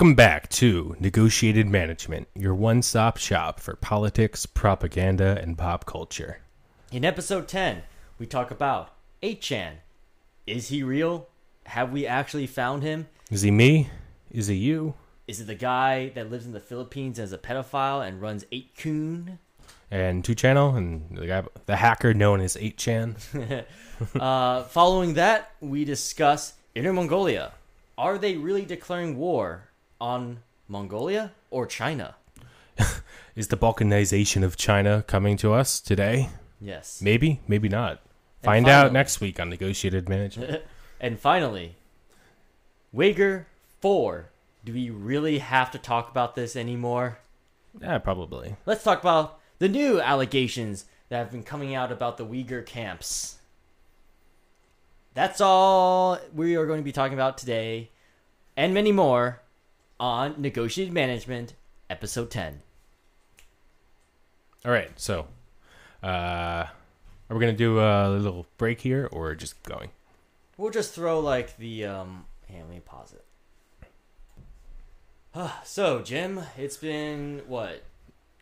Welcome back to Negotiated Management, your one stop shop for politics, propaganda, and pop culture. In episode 10, we talk about 8chan. Is he real? Have we actually found him? Is he me? Is he you? Is it the guy that lives in the Philippines as a pedophile and runs 8kun? And 2channel, and the, guy, the hacker known as 8chan. uh, following that, we discuss Inner Mongolia. Are they really declaring war on Mongolia or China? Is the balkanization of China coming to us today? Yes. Maybe, maybe not. Find finally- out next week on Negotiated Management. And finally, Wager 4. Do we really have to talk about this anymore? yeah, probably. Let's talk about the new allegations that have been coming out about the Uyghur camps. That's all we are going to be talking about today, and many more on Negotiated Management, Episode 10. All right, so uh, are we going to do a little break here or just going? We'll just throw like the um. Hey, let me pause it. Uh, so, Jim, it's been what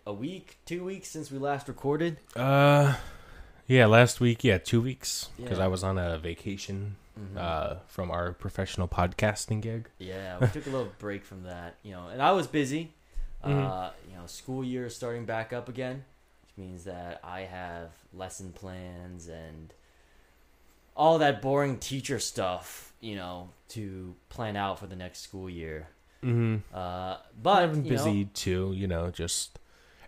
a week, two weeks since we last recorded. Uh, yeah, last week, yeah, two weeks because Yeah. I was on a vacation uh, from our professional podcasting gig. Yeah, we took a little break from that, you know, and I was busy. Uh, Mhm. you know, school year is starting back up again, which means that I have lesson plans and all that boring teacher stuff, you know, to plan out for the next school year. Mm-hmm. Uh, but I've been you know, busy too, you know, just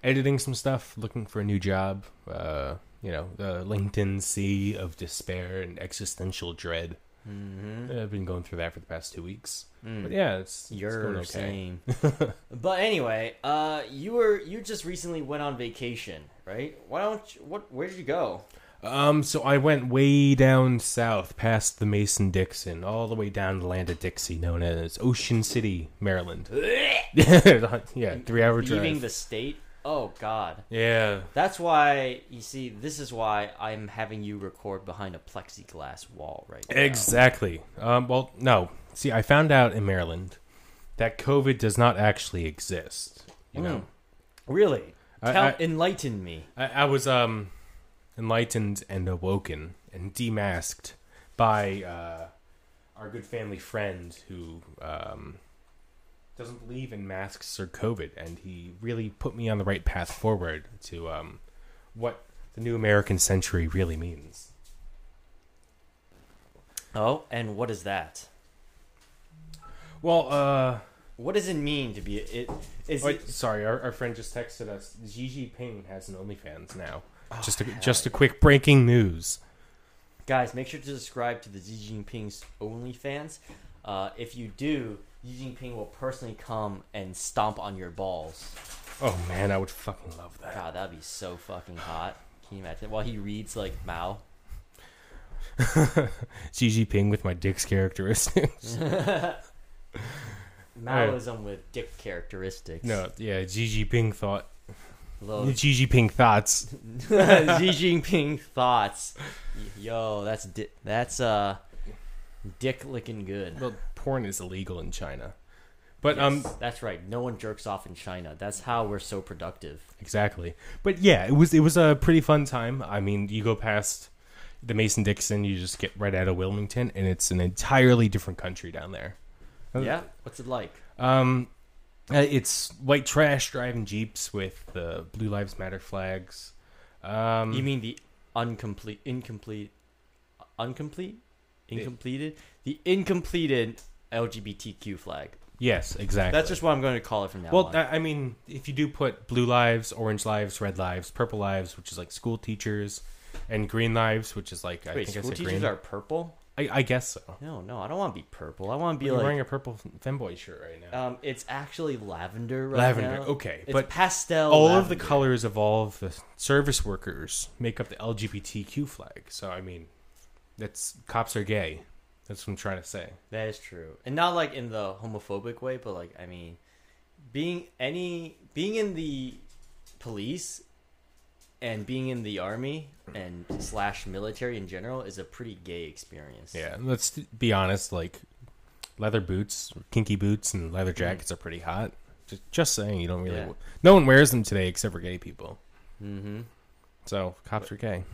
editing some stuff, looking for a new job. Uh, you know, the LinkedIn sea of despair and existential dread. mhm. I've been going through that for the past two weeks. Mm. But yeah, it's, it's You're going okay. same. but anyway, uh, you were you just recently went on vacation, right? Why don't you, what? Where did you go? Um, so I went way down south, past the Mason Dixon, all the way down to land of Dixie, known as Ocean City, Maryland. yeah, three hour drive. Leaving the state. Oh God. yeah, That's why you see. This is why I'm having you record behind a plexiglass wall right now. exactly. Um, well, no. See, I found out in Maryland that COVID does not actually exist. You know, Really? I- Tell, I- enlighten me. I, I was um enlightened and awoken and demasked by uh, our good family friend who um, doesn't believe in masks or COVID, and he really put me on the right path forward to um, what the new American century really means. Oh, and what is that? Well, uh, What does it mean to be? It is it. sorry, our, our friend just texted us. Xi Jinping has an OnlyFans now. Oh, just a, just a quick breaking news. Guys, make sure to subscribe to the Xi Jinping's OnlyFans. Uh, if you do, Xi Jinping will personally come and stomp on your balls. Oh man, I would fucking love that. God, that'd be so fucking hot. Can you imagine? While he reads like Mao. Xi Jinping with my dick's characteristics. Maoism with dick characteristics. No, yeah, Xi Jinping thought. Little Xi Jinping thoughts. Xi Jinping thoughts. Yo, that's di- that's uh, dick licking good. Well, porn is illegal in China, but Yes, um, that's right. No one jerks off in China. That's how we're so productive. exactly. But yeah, it was it was a pretty fun time. I mean, you go past the Mason Dixon, you just get right out of Wilmington, and it's an entirely different country down there. Yeah. What's it like? Um, uh, it's white trash driving jeeps with the Blue Lives Matter flags. Um, You mean the incomplete, incomplete, incomplete, incompleted, the incompleted LGBTQ flag. yes, exactly. That's just what I'm going to call it from now Well, on. Well, I mean, if you do put blue lives, orange lives, red lives, purple lives, which is like school teachers, and green lives, which is like I Wait, think I school said teachers green. are purple? I, I guess so. No, no, I don't want to be purple. I want to be You're like. wearing a purple femboy shirt right now. um, it's actually lavender right Lavender, now. okay, It's but pastel. all of the colors of all of the service workers make up the LGBTQ flag. So I mean, that's cops are gay. That's what I'm trying to say. That is true, and not like in the homophobic way, but like I mean, being any being in the police and being in the army and slash military in general is a pretty gay experience. Yeah, let's be honest. Like leather boots, kinky boots, and leather jackets are pretty hot. Just, just saying, you don't really. Yeah. No one wears them today except for gay people. Mm-hmm. So cops are gay.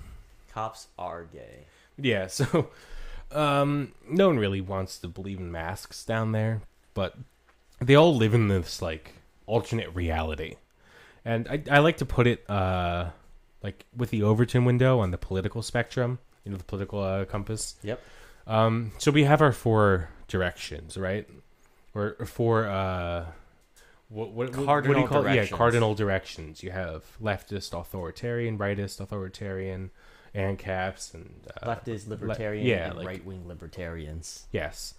Cops are gay. Yeah, so um, no one really wants to believe in masks down there, but they all live in this like alternate reality, and I, I like to put it uh, like with the Overton window on the political spectrum, you know, the political uh, compass. Yep. Um, so we have our four directions, right? Or four uh, what what, what, what do Cardinal you call it? Yeah, cardinal directions. You have leftist, authoritarian, rightist, authoritarian, and caps and uh, Leftist libertarian yeah, and like- right wing libertarians. Yes,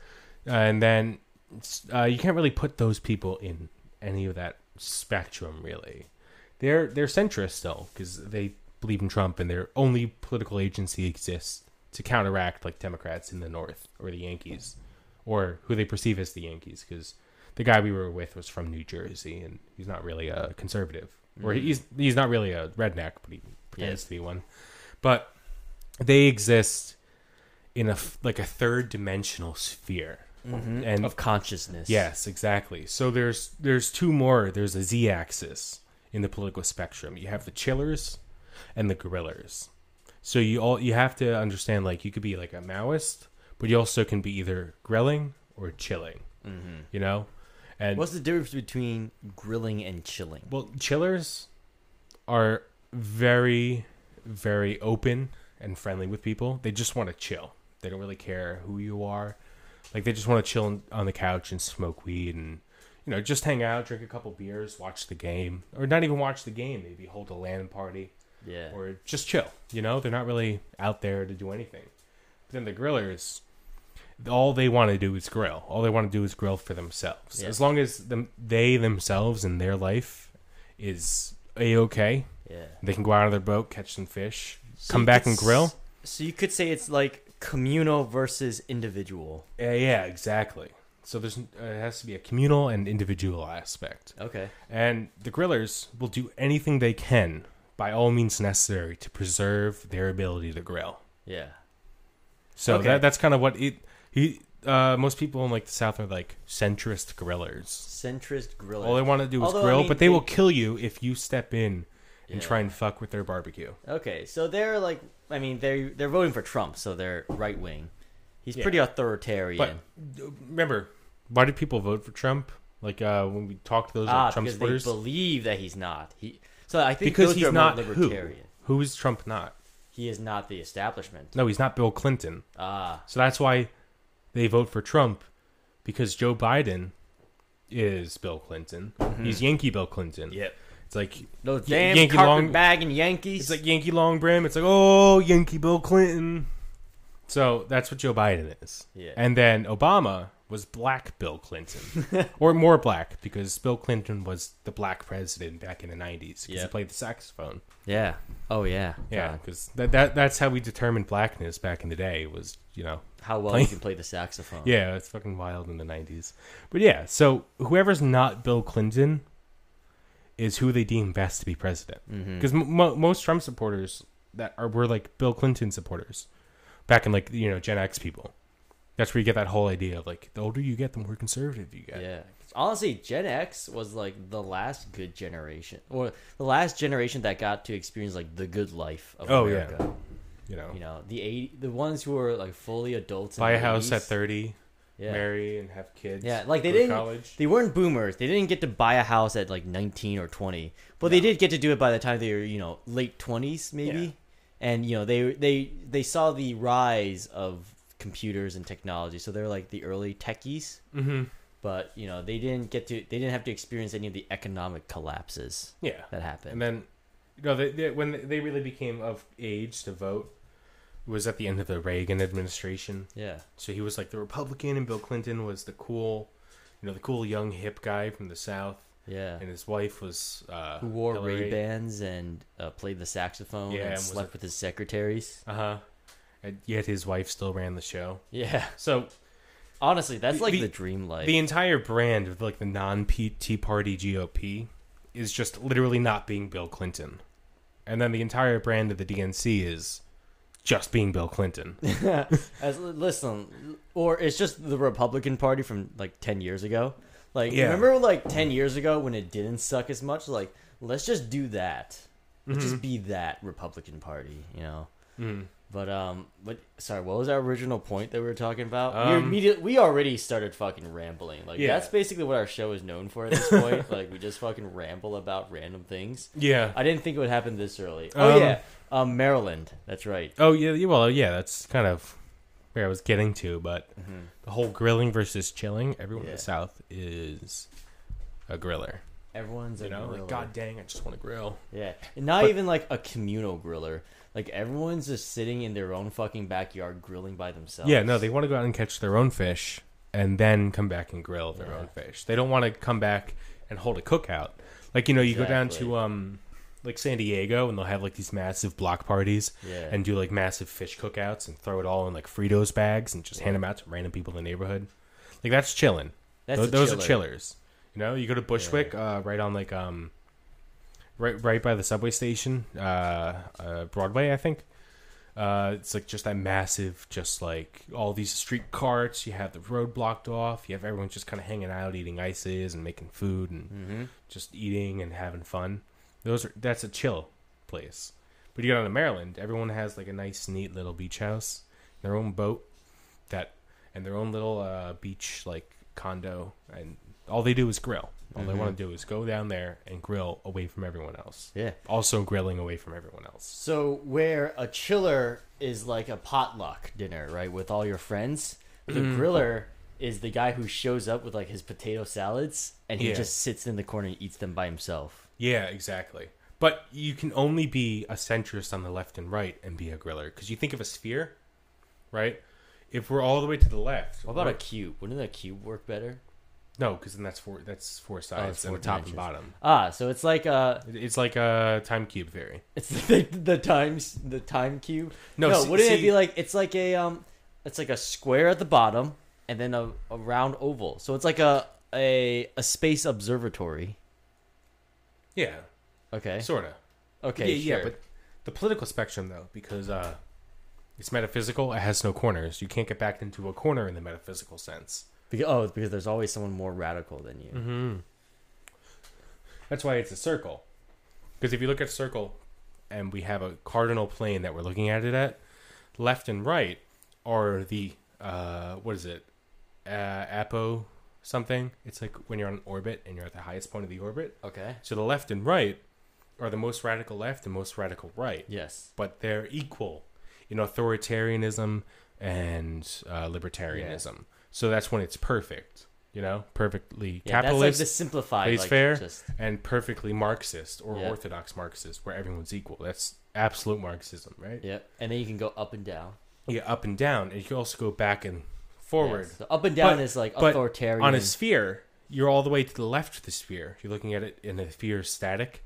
and then uh, you can't really put those people in any of that spectrum. Really, they're they're centrist still because they believe in Trump, and their only political agency exists to counteract like Democrats in the North or the Yankees, or who they perceive as the Yankees. Because the guy we were with was from New Jersey, and he's not really a conservative, or Mhm. he's he's not really a redneck, but he pretends Yes. to be one. But they exist in a like a third dimensional sphere. Mm-hmm. And- of consciousness. Yes, exactly. So there's there's two more. There's a z-axis in the political spectrum. You have the chillers and the guerrillas. So you all you have to understand like you could be like a Maoist, but you also can be either grilling or chilling. Mm-hmm. You know, and What's the difference between grilling and chilling? well, chillers are very very open and friendly with people. They just want to chill. They don't really care who you are. Like they just want to chill on the couch and smoke weed and you know just hang out, drink a couple beers, watch the game, or not even watch the game. Maybe hold a LAN party Yeah. or just chill. You know, they're not really out there to do anything. But then the grillers, all they want to do is grill. All they want to do is grill for themselves. Yeah. As long as them, they themselves and their life is a okay, yeah. they can go out on their boat, catch some fish, So come back and grill. So you could say it's like communal versus individual. Yeah, yeah, exactly. So there's uh, it has to be a communal and individual aspect. Okay. And the grillers will do anything they can by all means necessary to preserve their ability to grill. Yeah. So Okay. that that's kind of what it he uh most people in like the south are like centrist grillers. Centrist griller. All they want to do is Although, I grill, mean, but they, they- will kill you if you step in and Yeah. try and fuck with their barbecue. Okay, so they're like, I mean, they they're voting for Trump, so they're right wing. He's Yeah. pretty authoritarian. But uh, remember, why did people vote for Trump? Like uh when we talked to those ah, like, Trump because supporters, they believe that he's not. He. So I think because those he's not who? libertarian. Who is Trump not? He is not the establishment. No, he's not Bill Clinton. Ah, So that's why they vote for Trump because Joe Biden is Bill Clinton. He's Yankee Bill Clinton. yep. It's like Those damn Yankee carpet long- bagging Yankees. It's like Yankee long brim. It's like, oh, Yankee Bill Clinton. So that's what Joe Biden is. Yeah. And then Obama was black Bill Clinton. or more black because Bill Clinton was the black president back in the 90s because he played the saxophone. yeah. Oh yeah. Yeah, because that, that that's how we determined blackness back in the day was, you know, How well Play- you can play the saxophone. yeah, it's fucking wild in the 90s. But yeah, so whoever's not Bill Clinton is who they deem best to be president. Mm-hmm. because m- mo most Trump supporters that are were like Bill Clinton supporters back in like you know Gen X people. That's where you get that whole idea of like the older you get, the more conservative you get. Yeah. Honestly, Gen X was like the last good generation, or the last generation that got to experience like the good life of Oh, yeah. You know, You know, the eight, the ones who were like fully adults. buy a house 80s. at thirty, Yeah. marry and have kids. Yeah, like they didn't. college. They weren't boomers. They didn't get to buy a house at like nineteen or twenty, but they did get to do it by the time they were you know late twenties maybe. Yeah. And you know they they they saw the rise of computers and technology, so they're like the early techies. Mm-hmm. But you know they didn't get to they didn't have to experience any of the economic collapses Yeah, that happened. and then you know they, they, when they really became of age to vote was at the end of the Reagan administration. yeah, So he was like the Republican, and Bill Clinton was the cool, you know, the cool young hip guy from the South, yeah. and his wife was uh, Who wore. Ray Bans and uh, played the saxophone Yeah, and and slept it- with his secretaries. Uh huh. and yet his wife still ran the show. Yeah. So Honestly, that's The- like the- the, dream life. the entire brand of like the non Tea Party GOP is just literally not being Bill Clinton, and then the entire brand of the DNC is just being Bill Clinton. As listen, or it's just the Republican Party from like ten years ago. Like Yeah. remember like ten years ago when it didn't suck as much? Like let's just do that. Let's Mm-hmm. just be that Republican Party, you know. Mm. But um, but sorry, what was our original point that we were talking about? we Um, immediately we already started fucking rambling. Like Yeah. that's basically what our show is known for at this point. like we just fucking ramble about random things. Yeah. I didn't think it would happen this early. Oh Um, yeah, um, Maryland. That's right. Oh yeah. yeah, Well, yeah. That's kind of where I was getting to, but the whole grilling versus chilling. Everyone in the South is a griller. Everyone's You a know, griller. like God dang, I just want to grill. Yeah, and not But- even like a communal griller. Like everyone's just sitting in their own fucking backyard grilling by themselves. Yeah, no, they want to go out and catch their own fish and then come back and grill their Yeah. own fish. They don't want to come back and hold a cookout. Like you know, you go down to um, like San Diego, and they'll have like these massive block parties yeah, and do like massive fish cookouts and throw it all in like Fritos bags and just hand them out to random people in the neighborhood. Like that's chilling. that's Tho- a those chiller. are chillers. You know, you go to Bushwick, uh, right on like um, right right by the subway station, uh, uh Broadway, I think. Uh, it's like just that massive, just like all these street carts. You have the road blocked off. You have everyone just kind of hanging out, eating ices and making food and Mm-hmm. just eating and having fun. Those are that's a chill place. But you go down to Maryland, everyone has like a nice, neat little beach house, their own boat, that and their own little uh, beach like condo, and all they do is grill. All they Mhm. want to do is go down there and grill away from everyone else. Yeah. Also grilling away from everyone else. So where a chiller is like a potluck dinner, right, with all your friends, the Mhm. griller is the guy who shows up with like his potato salads and he Yeah. just sits in the corner and eats them by himself. Yeah, exactly. But you can only be a centrist on the left and right and be a griller because you think of a sphere, right? If we're all the way to the left, What about a cube? Wouldn't a cube work better? No? Because then that's four. That's four sides it's and four the top and bottom. Ah, so it's like a. It's like a time cube theory. it's the, the times the time cube. No, No, see- wouldn't it be like it's like a um, it's like a square at the bottom and then a, a round oval. So it's like a a a space observatory. Yeah, Okay. sorta. Okay. yeah, sure. yeah, but the political spectrum though, because uh, it's metaphysical, it has no corners. You can't get backed into a corner in the metaphysical sense. Because, oh, because there's always someone more radical than you. Mm-hmm. That's why it's a circle. Because if you look at a circle, and we have a cardinal plane that we're looking at it at, left and right are the uh, what is it? Uh, apo something. It's like when you're on an orbit and you're at the highest point of the orbit. Okay. So the left and right are the most radical left and most radical right, Yes. but they're equal in authoritarianism and uh, libertarianism. So that's when it's perfect. You know, perfectly Yeah, capitalist that's like the simplified. Like, faire. Just, and perfectly Marxist or Yeah. orthodox Marxist, where everyone's equal. That's absolute Marxism, right? yeah, and then you can go up and down. Yeah, up and down, and you can also go back and forward. Yeah, so up and down But- is like authoritarian. On a sphere, you're all the way to the left of the sphere. You're looking at it in a sphere static.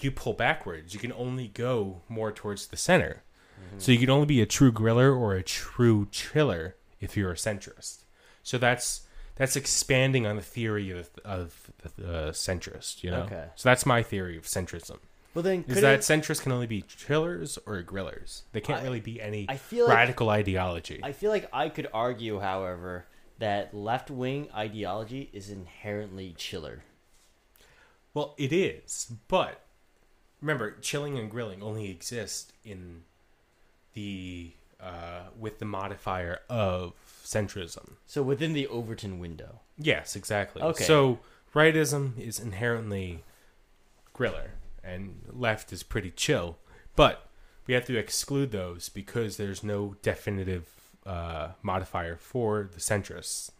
You pull backwards. You can only go more towards the center. Mm-hmm. So you can only be a true griller or a true chiller if you're a centrist. So that's that's expanding on the theory of of the uh, centrist. You know. Okay. So that's my theory of centrism. well, then Is that it, centrists can only be chillers or grillers? They can't I- really be any I feel like radical ideology. I feel like I could argue, however, that left wing ideology is inherently chiller. well, it is, but remember, chilling and grilling only exist in the uh, with the modifier of centrism. So within the Overton window. Yes, exactly. Okay. So rightism is inherently griller, and left is pretty chill, but we have to exclude those because there's no definitive uh, modifier for the centrists.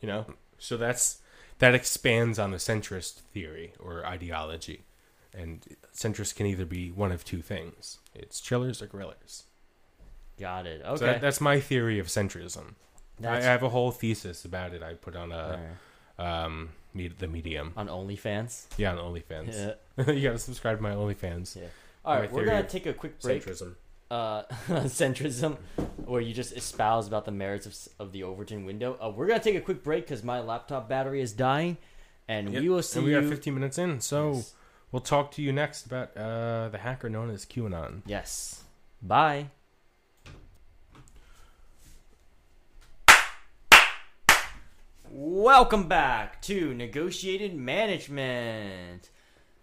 You know, so that's that expands on the centrist theory or ideology, and centrists can either be one of two things: it's chillers or grillers. Got it. So Okay. that, that's my theory of centrism. I, I have a whole thesis about it. I put on a Alright. um, the medium. on OnlyFans. Yeah, on OnlyFans. Yeah. you gotta subscribe to my OnlyFans. Yeah. All right, we're gonna take a quick break. Centrism. uh, centrism, where you just espouse about the merits of, of the Overton window. Uh, we're gonna take a quick break because my laptop battery is dying, and Yep, we will see and we you. got 15 minutes in, so Yes. we'll talk to you next about uh, the hacker known as QAnon. yes. Bye. Welcome back to Negotiated Management.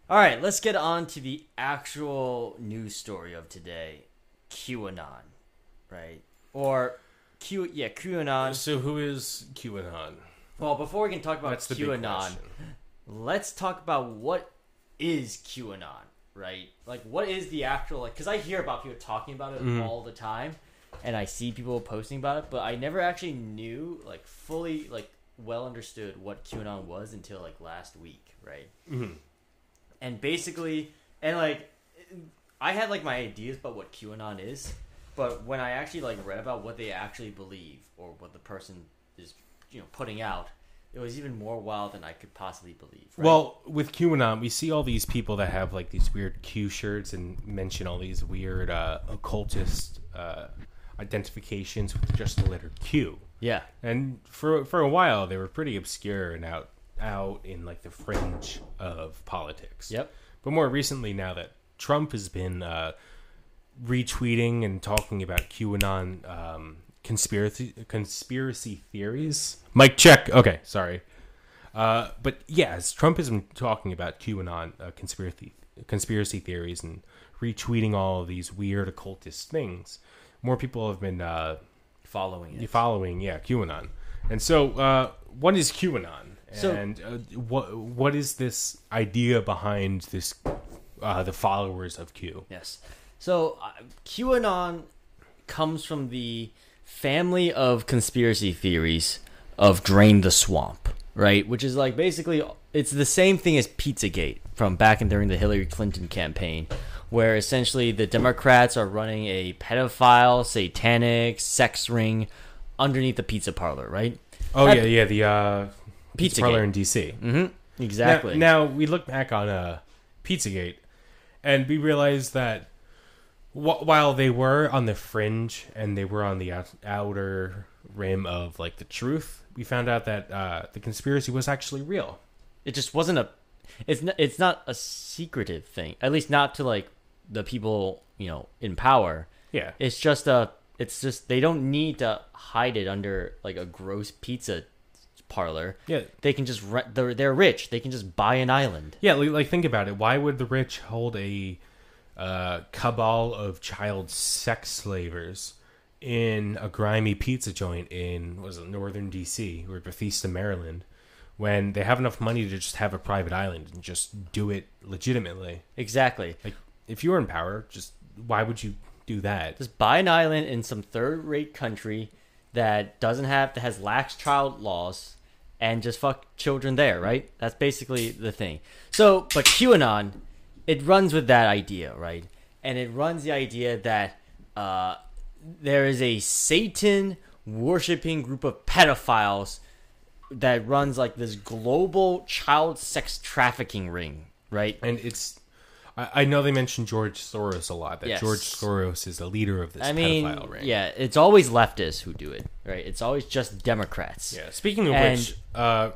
All right, let's get on to the actual news story of today QAnon, right? Or Q, yeah, QAnon. So who is QAnon? Well, before we can talk about That's QAnon, let's talk about what is QAnon, right? Like, what is the actual like? Because I hear about people talking about it Mhm. all the time, and I see people posting about it, but I never actually knew like fully like well understood what QAnon was until like last week, right? Mhm. And basically, and like, I had like my ideas about what QAnon is, but when I actually like read about what they actually believe or what the person is, you know, putting out, it was even more wild than I could possibly believe. Right? Well, with QAnon, we see all these people that have like these weird Q shirts and mention all these weird uh, occultist uh, identifications with just the letter Q. yeah, And for for a while, they were pretty obscure and out out in like the fringe of politics. yep, But more recently, now that Trump has been uh, retweeting and talking about QAnon um, conspiracy conspiracy theories. Mike, check. Okay, sorry. Uh, but yes, Trump has been talking about QAnon uh, conspiracy conspiracy theories and retweeting all of these weird occultist things. More people have been uh, following it. following, yeah, QAnon. And so, uh, what is QAnon? So- and uh, what what is this idea behind this? Uh, the followers of Q. Yes. So uh, QAnon comes from the family of conspiracy theories of Drain the Swamp, right? Which is like basically it's the same thing as Pizzagate from back in during the Hillary Clinton campaign, where essentially the Democrats are running a pedophile, satanic sex ring underneath the pizza parlor, right? Oh yeah, yeah, the uh, pizza parlor in DC. Mm-hmm. Exactly. Now, now we look back on uh, Pizzagate, and we realize that wh- while they were on the fringe and they were on the out- outer rim of like the truth, we found out that uh, the conspiracy was actually real. It just wasn't a it's not, it's not a secretive thing at least not to like the people you know in power. Yeah, it's just a it's just they don't need to hide it under like a gross pizza parlor. Yeah, they can just rent they're, they're rich. They can just buy an island. Yeah, like, think about it. Why would the rich hold a uh, cabal of child sex slavers in a grimy pizza joint in was it northern DC or Bethesda, Maryland, when they have enough money to just have a private island and just do it legitimately? exactly Like, if you were in power, just why would you do that? just buy an island in some third rate country that doesn't have that has lax child laws and just fuck children there, right? That's basically the thing. So, but QAnon, it runs with that idea, right? And it runs the idea that uh, there is a Satan worshiping group of pedophiles that runs like this global child sex trafficking ring, right? And it's. I I know they mentioned George Soros a lot. That Yes. George Soros is the leader of this I mean, pedophile ring. yeah, it's always leftists who do it, right? It's always just Democrats. Yeah. Speaking of And- which, uh,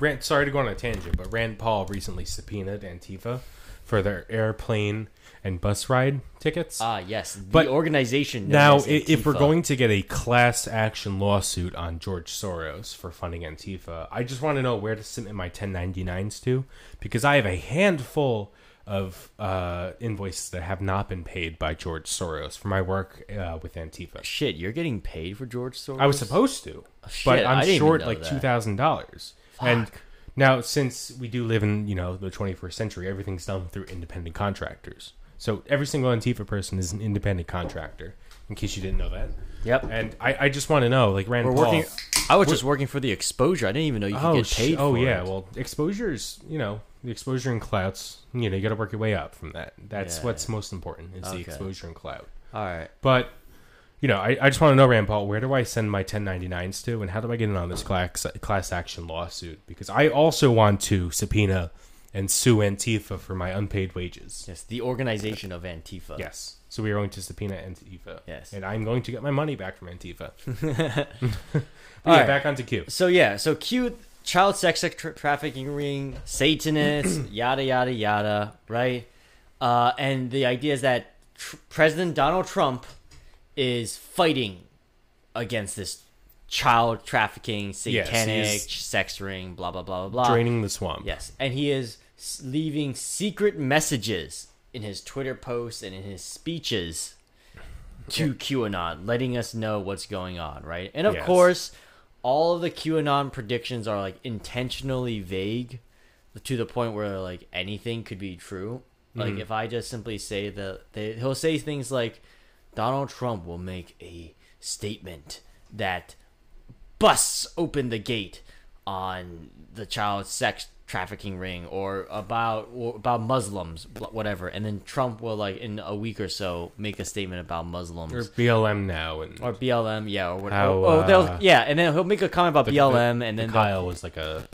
Rand, sorry to go on a tangent, but Rand Paul recently subpoenaed Antifa for their airplane and bus ride tickets. Ah, yes, the But organization. now, if we're going to get a class action lawsuit on George Soros for funding Antifa, I just want to know where to submit my 1099s to because I have a handful of uh, invoices that have not been paid by George Soros for my work uh, with Antifa. shit, you're getting paid for George Soros. I was supposed to, shit, but I'm short like that. two thousand dollars. And now, since we do live in you know the 21st century, everything's done through independent contractors. So every single Antifa person is an independent contractor. In case you didn't know that, Yep. and I, I just want to know, like Rand We're Paul. working. I was we're- just working for the exposure. I didn't even know you could oh, get sh- paid. oh for yeah. it. Well, exposure's you know the exposure and clouts. You know you got to work your way up from that. That's Yeah. what's most important is the exposure and clout. all right. But you know, I, I just want to know, Rand Paul, where do I send my 1099s to, and how do I get in on this class class action lawsuit? Because I also want to subpoena and sue Antifa for my unpaid wages. Yes, the organization of Antifa. Yes. So we are going to subpoena Antifa. Yes. And I'm going to get my money back from Antifa. Yeah, right. back onto Q. So yeah, so cute child sex tra- trafficking ring, Satanist, yada yada yada, right? Uh, and the idea is that tr- President Donald Trump is fighting against this child trafficking, satanic he's- sex ring, blah blah blah blah blah. Draining the swamp. Yes, and he is leaving secret messages in his Twitter posts and in his speeches to QAnon, letting us know what's going on, right? And of Yes. course, all of the QAnon predictions are like intentionally vague to the point where like anything could be true. Like Mhm. if I just simply say that they, he'll say things like Donald Trump will make a statement that busts open the gate on the child sex trafficking ring or about or about Muslims whatever and then Trump will like in a week or so make a statement about Muslims Or BLM now. And or BLM yeah or whatever How, oh, uh, they'll yeah and then he'll make a comment about the- BLM the- and then they'll- Kyle was like a.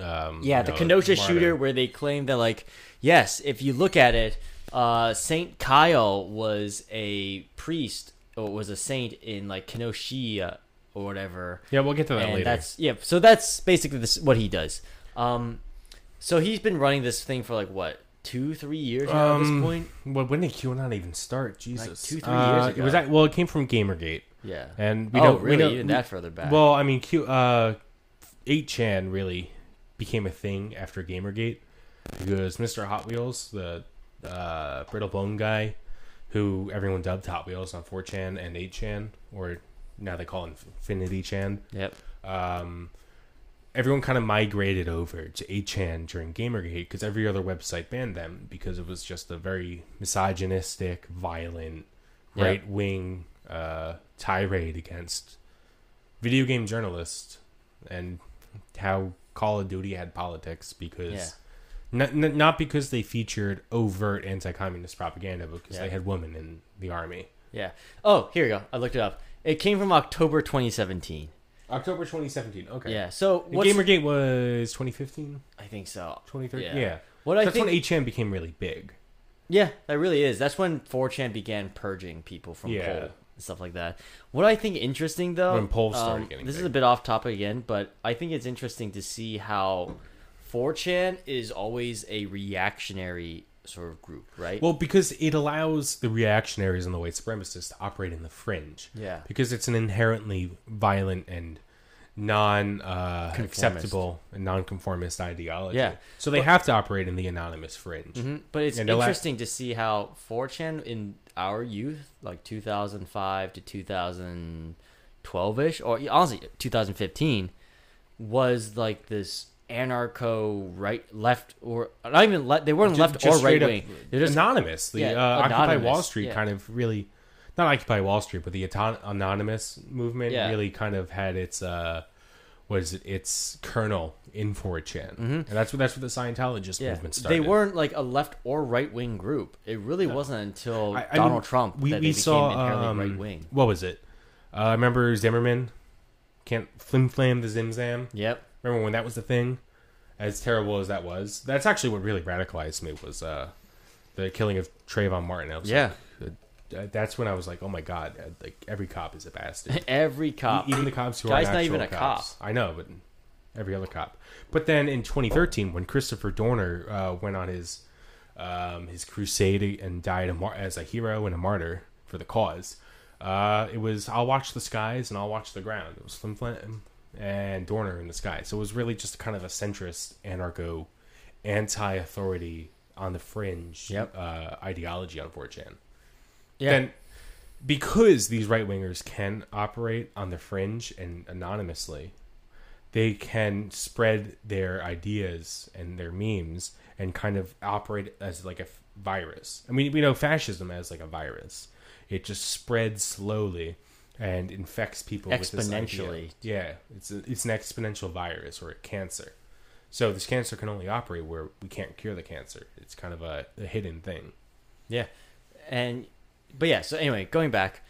Um, yeah, the know, Kenosha martyr. shooter, where they claim that, like, yes, if you look at it, uh, Saint Kyle was a priest or was a saint in like Kenosha or whatever. Yeah, we'll get to that and later. that's yeah. So that's basically this, what he does. Um, so he's been running this thing for like what two, three years now at this Um, point. Well, when did QAnon even start? Jesus, two, three Uh, years It was that, well, it came from GamerGate, Yeah. and we oh, don't we really? don't- Even we- that further back. Well, I mean, Q uh, 8chan really became a thing after Gamergate because Mr. Hot Wheels, the uh, brittle bone guy, who everyone dubbed Hot Wheels on 4chan and 8chan, or now they call Infinity Chan. yep. Um, everyone kind of migrated over to 8chan during Gamergate because every other website banned them because it was just a very misogynistic, violent, Yeah. right wing uh, tirade against video game journalists and how Call of Duty had politics because. Yeah. N- n- not because they featured overt anti-communist propaganda, but because Yeah. they had women in the army. Yeah. Oh, here we go. I looked it up. It came from October 2017. October 2017. Okay. Yeah. So And Gamergate was 2015, I think so. 2013. Yeah. Yeah. What I That's think when 8chan became really big. Yeah, that really is. That's when 4chan began purging people from Yeah. poll and stuff like that. What I think interesting though, When polls started um, getting this is a bit off topic again, but I think it's interesting to see how 4chan is always a reactionary sort of group, right? Well, because it allows the reactionaries and the white supremacists to operate in the fringe. Yeah. Because it's an inherently violent and non uh, acceptable and non-conformist ideology. Yeah. So they have to operate in the anonymous fringe. Mhm. But it's And interesting to see how 4chan in our youth, like 2005 to 2012ish, or honestly 2015, was like this anarcho right left or not even left they weren't Ju- left or right wing they're just anonymous. The Yeah, uh, Occupy Wall Street yeah. kind of really, not Occupy Wall Street, but the aton- anonymous movement Yeah. really kind of had its, uh, what is it? Its kernel in 4chan, and that's what that's what the Scientologist Mm-hmm. yeah movement started. they weren't like a left or right wing group it really wasn't until I- I donald mean, trump we, that we they saw became inherently um, right wing What was it? Uh, I remember Zimmerman can't flim flam the zim zam. yep Remember when that was the thing? As terrible as that was, that's actually what really radicalized me was uh, the killing of Trayvon Martin. I was yeah like, uh, that's when I was like, oh my god, uh, like every cop is a bastard. every cop even the cops who Guy's are not even a cops. I know, but every other cop. But then in 2013, when Christopher Dorner uh, went on his um, his crusade and died a mar- as a hero and a martyr for the cause, uh, it was I'll watch the skies and I'll watch the ground. It was Flim Flam and Dorner in the sky. So it was really just kind of a centrist, anarcho, anti-authority on the fringe Yep. uh, ideology on 4chan yeah then because these right wingers can operate on the fringe and anonymously, they can spread their ideas and their memes and kind of operate as like a f- virus. I mean, we know fascism as like a virus. It just spreads slowly and infects people with this idea. Exponentially. Yeah, it's a, it's an exponential virus or a cancer. So this cancer can only operate where we can't cure the cancer. It's kind of a, a hidden thing. Yeah. And but yeah, so anyway, going back,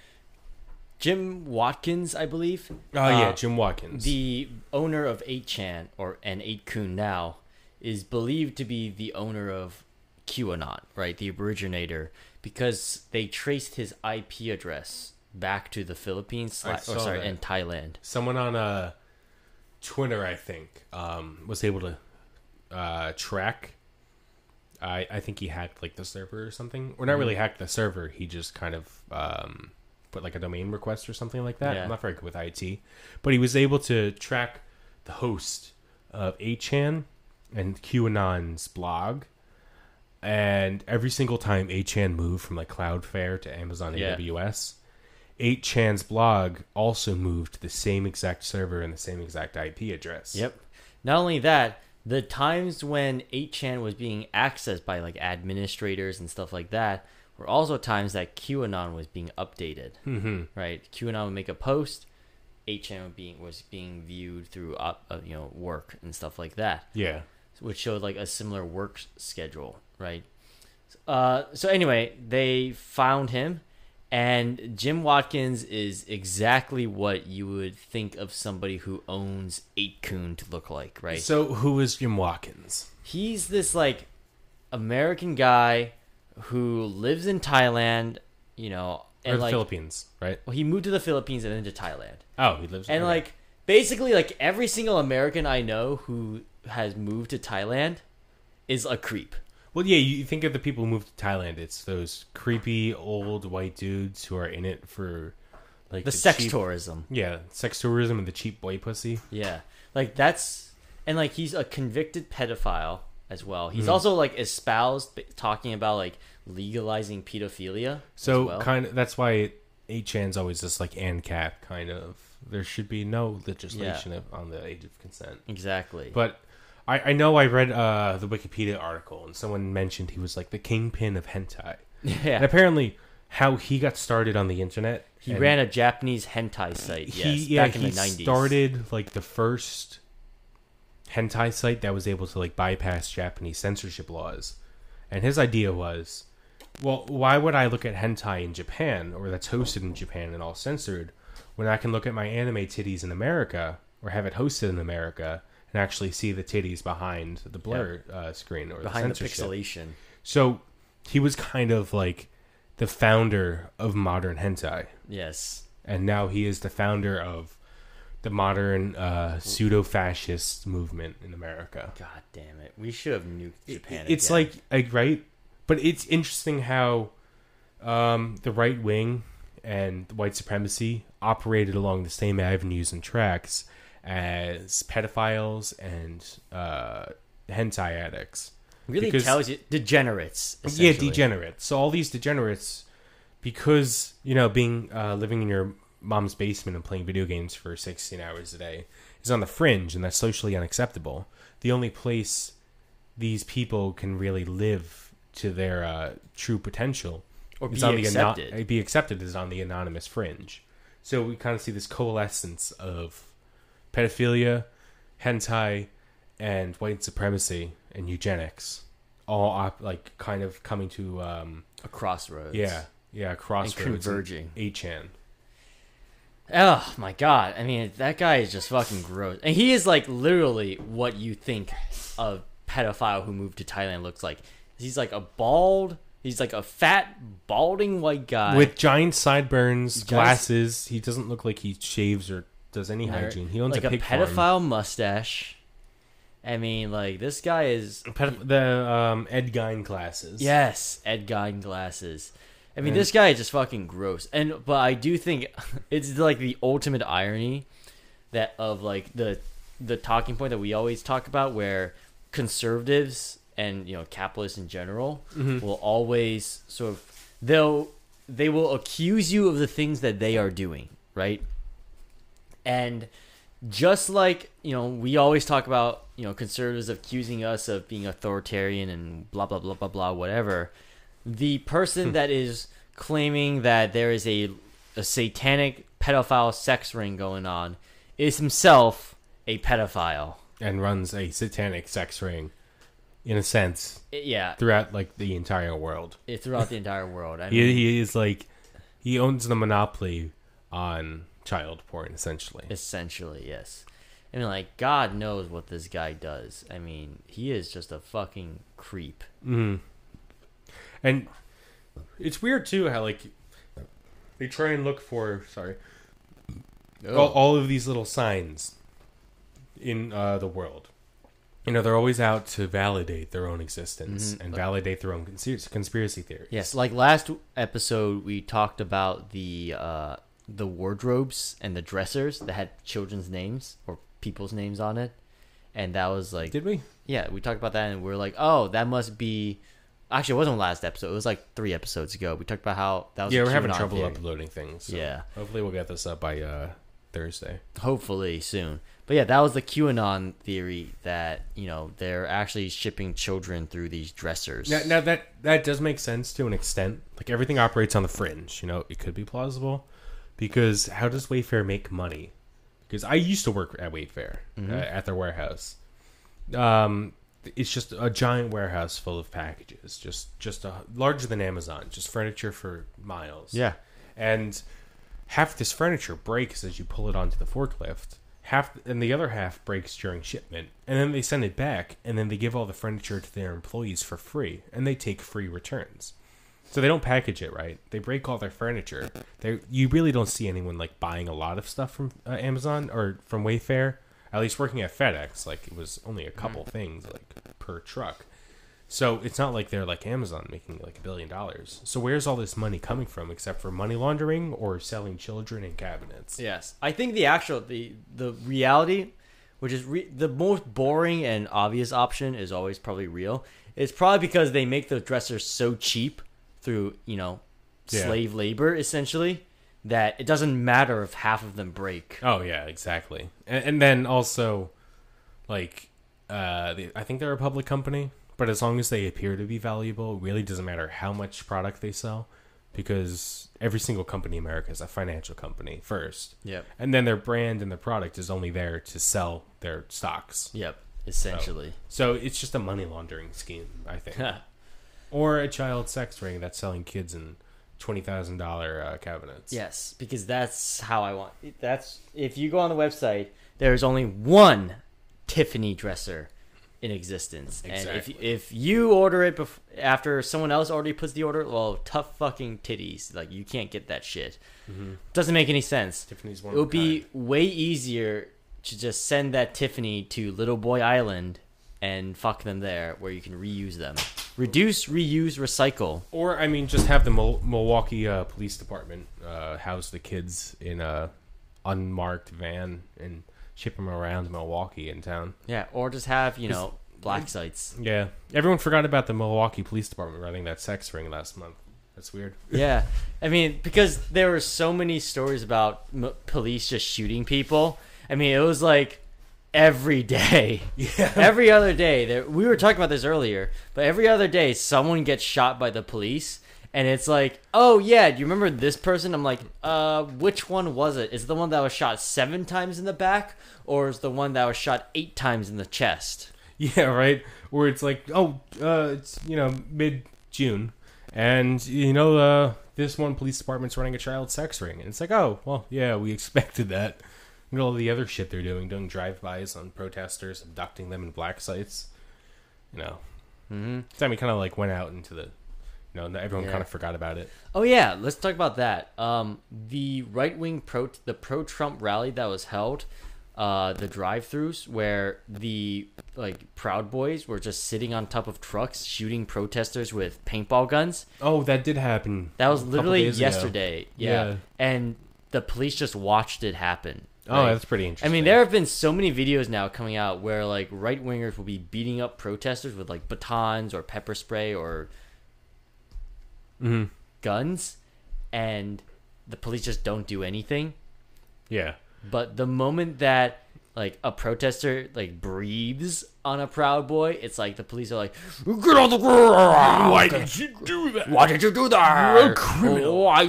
Jim Watkins, I believe. Oh yeah, uh, Jim Watkins. The owner of 8chan or and 8kun now is believed to be the owner of QAnon, right? The originator because they traced his IP address back to the Philippines, I or saw sorry, that. and Thailand. Someone on uh, Twitter, I think, um, was able to uh, track. I I think he hacked like the server or something, or not really Mm-hmm. hacked the server. He just kind of um, put like a domain request or something like that. Yeah. I'm not very good with IT, but he was able to track the host of 8chan and QAnon's blog. And every single time 8chan moved from like Cloudflare to Amazon Yeah. AWS, 8chan's blog also moved to the same exact server and the same exact IP address. Yep. Not only that, the times when 8chan was being accessed by like administrators and stuff like that were also times that QAnon was being updated. Mm-hmm. Right? QAnon would make a post, 8chan would being was being viewed through up, uh, you know work and stuff like that, Yeah. which showed like a similar work schedule, right? Uh, so anyway, they found him, and Jim Watkins is exactly what you would think of somebody who owns 8kun to look like, right? So who is Jim Watkins? he's this like American guy who lives in Thailand, you know, Or and the like Philippines, right? well, he moved to the Philippines and then to Thailand. Oh, he lives And like basically like every single American I know who has moved to Thailand is a creep. Well, yeah, you think of the people who moved to Thailand. It's those creepy old white dudes who are in it for like The, sex cheap, tourism. Yeah, sex tourism and the cheap boy pussy. Yeah. Like that's and like he's a convicted pedophile as well. He's Mhm. also like espoused talking about like legalizing pedophilia. So as well. kind of that's why 8chan's always just like ANCAP kind of. There should be no legislation of- on the age of consent. exactly. But I, I know I read uh, the Wikipedia article and someone mentioned he was like the kingpin of hentai. Yeah. And apparently, how he got started on the internet. He ran a Japanese hentai site, yes, yeah back in he the 90s. started like the first hentai site that was able to like bypass Japanese censorship laws, and his idea was, well, why would I look at hentai in Japan or that's hosted in Japan and all censored, when I can look at my anime titties in America or have it hosted in America and actually see the titties behind the blur uh, screen or behind the the pixelation. So he was kind of like the founder of modern hentai Yes. and now he is the founder of the modern uh, pseudo-fascist movement in America. God damn it. We should have nuked Japan. it's again. like, like right, but it's interesting how um, the right wing and white supremacy operated along the same avenues and tracks as pedophiles and uh, hentai addicts. really because- tells you degenerates. Yeah, degenerates. So all these degenerates, because you know, being uh, living in your mom's basement and playing video games for sixteen hours a day is on the fringe, and that's socially unacceptable. The only place these people can really live to their uh, true potential Or be on the accepted. be accepted is on the anonymous fringe. So we kind of see this coalescence of pedophilia, hentai, and white supremacy and eugenics, all op- like kind of coming to um, a crossroads. yeah, yeah, And crossroads. converging. Eight chan. Oh my god. I mean, that guy is just fucking gross. And he is like literally what you think a pedophile who moved to Thailand looks like. He's like a bald, he's like a fat, balding white guy. with giant sideburns, glasses. He doesn't look like he shaves or does any hygiene. He owns like a a, pig farm. pedophile mustache. I mean, like this guy is Pedoph- the um, Ed Gein glasses. yes, Ed Gein glasses. I mean, And- this guy is just fucking gross. And but I do think it's like the ultimate irony that of like the the talking point that we always talk about, where conservatives and you know capitalists in general Mhm. will always sort of they'll they will accuse you of the things that they are doing, right? And just like you know, we always talk about you know conservatives accusing us of being authoritarian and blah blah blah blah blah whatever. The person hmm. that is claiming that there is a a satanic pedophile sex ring going on is himself a pedophile. and runs a satanic sex ring, in a sense, yeah, throughout like the entire world. it, throughout the entire world. I mean, He, he is like he owns the monopoly on child porn essentially. Essentially, yes. I mean, like, God knows what this guy does. I mean, he is just a fucking creep. hmm And It's weird too how like they try and look for sorry Oh. all, all of these little signs in uh, the world. You know, they're always out to validate their own existence Mhm. and validate their own conspiracy, conspiracy theories. Yes, like last episode we talked about the uh, the wardrobes and the dressers that had children's names or people's names on it, and that was like Did we? yeah, we talked about that and we are like, oh, that must be. Actually, it wasn't last episode. It was like three episodes ago. We talked about how that was. Yeah, we're having trouble theory. uploading things. so Yeah. Hopefully, we'll get this up by uh, Thursday. Hopefully soon. But yeah, that was the QAnon theory that you know they're actually shipping children through these dressers. Now, now that that does make sense to an extent. Like everything operates on the fringe. You know, it could be plausible because how does Wayfair make money? Because I used to work at Wayfair uh, at their warehouse. Um, it's just a giant warehouse full of packages, just just a, larger than Amazon, just furniture for miles. yeah, and half this furniture breaks as you pull it onto the forklift half and the other half breaks during shipment and then they send it back and then they give all the furniture to their employees for free and they take free returns so they don't package it right they break all their furniture they you really don't see anyone like buying a lot of stuff from uh, amazon or from wayfair at least working at fedex like it was only a couple things like per truck so it's not like they're like Amazon making like a billion dollars. So where's all this money coming from except for money laundering or selling children in cabinets? Yes, I think the actual the the reality, which is re- the most boring and obvious option, is always probably real. It's probably because they make the dressers so cheap through you know Yeah. slave labor essentially that it doesn't matter if half of them break. Oh yeah, exactly. And, and then also, like, uh, the, I think they're a public company, but as long as they appear to be valuable, it really doesn't matter how much product they sell, because every single company in America is a financial company first, Yep. and then their brand and their product is only there to sell their stocks. Yep. Essentially. So it's just a money laundering scheme, I think. or a child sex ring that's selling kids in twenty thousand dollar uh, cabinets. yes, because that's how I want. That's if you go on the website, there's only one Tiffany dresser in existence, and Exactly. if if you order it bef- after someone else already puts the order, well, tough fucking titties. Like you can't get that shit. Doesn't make any sense. Tiffany's one. It would be way easier to just send that Tiffany to Little Boy Island and fuck them there, where you can reuse them. Reduce, reuse, recycle. Or I mean, just have the Mil- Milwaukee uh, Police Department uh, house the kids in a unmarked van and ship them around Milwaukee in town. Yeah, or just have you know black sites. Yeah, everyone forgot about the Milwaukee Police Department running that sex ring last month. That's weird. Yeah, I mean because there were so many stories about m- police just shooting people. I mean, it was like every day, Yeah. every other day. There, we were talking about this earlier, but every other day, someone gets shot by the police, and it's like, oh yeah, do you remember this person? I'm like, uh, which one was it? Is it the one that was shot seven times in the back, or is the one that was shot eight times in the chest? Yeah, right. Where it's like, oh, uh, it's you know mid June, and you know uh, this one police department's running a child sex ring, and it's like, oh, well, yeah, we expected that. All the other shit they're doing, doing drive-bys on protesters, abducting them in black sites. You know, Mm-hmm. time we kind of like went out into the, you know, everyone Yeah. kind of forgot about it. Oh yeah, let's talk about that. Um, the right wing pro the pro Trump rally that was held, uh, the drive throughs where the like Proud Boys were just sitting on top of trucks shooting protesters with paintball guns. Oh, that did happen. That was literally yesterday. Yeah. Yeah. and the police just watched it happen. Oh, that's pretty interesting. I mean, there have been so many videos now coming out where like right wingers will be beating up protesters with like batons or pepper spray or hmm guns, and the police just don't do anything. Yeah. But the moment that like a protester like breathes on a proud boy, it's like the police are like, "Get on the ground! Why did you do that? Why did you do that? You're a criminal." Why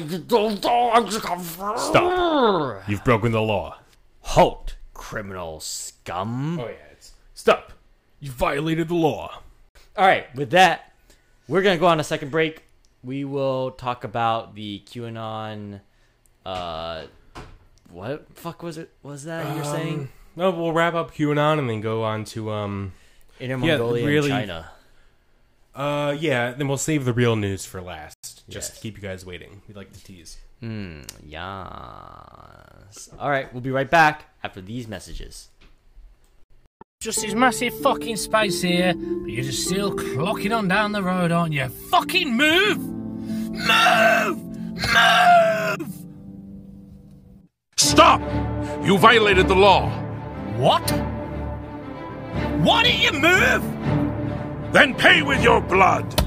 Stop. You've broken the law. Halt, criminal scum! Oh yeah. It's, stop. You violated the law. All right, with that, we're gonna go on a second break. We will talk about the QAnon. Uh, what fuck was it? Was that you're saying? Um, No, we'll wrap up QAnon and then go on to um. Inner yeah, Mongolia really- and China. Uh, yeah. Then we'll save the real news for last, just Yes. to keep you guys waiting. We like to tease. Hmm. Yes. All right. We'll be right back after these messages. Just this massive fucking space here, but you're just still clocking on down the road, aren't you? Fucking move! Move! Move! Stop! You violated the law. What? Why don't you move? Then pay with your blood.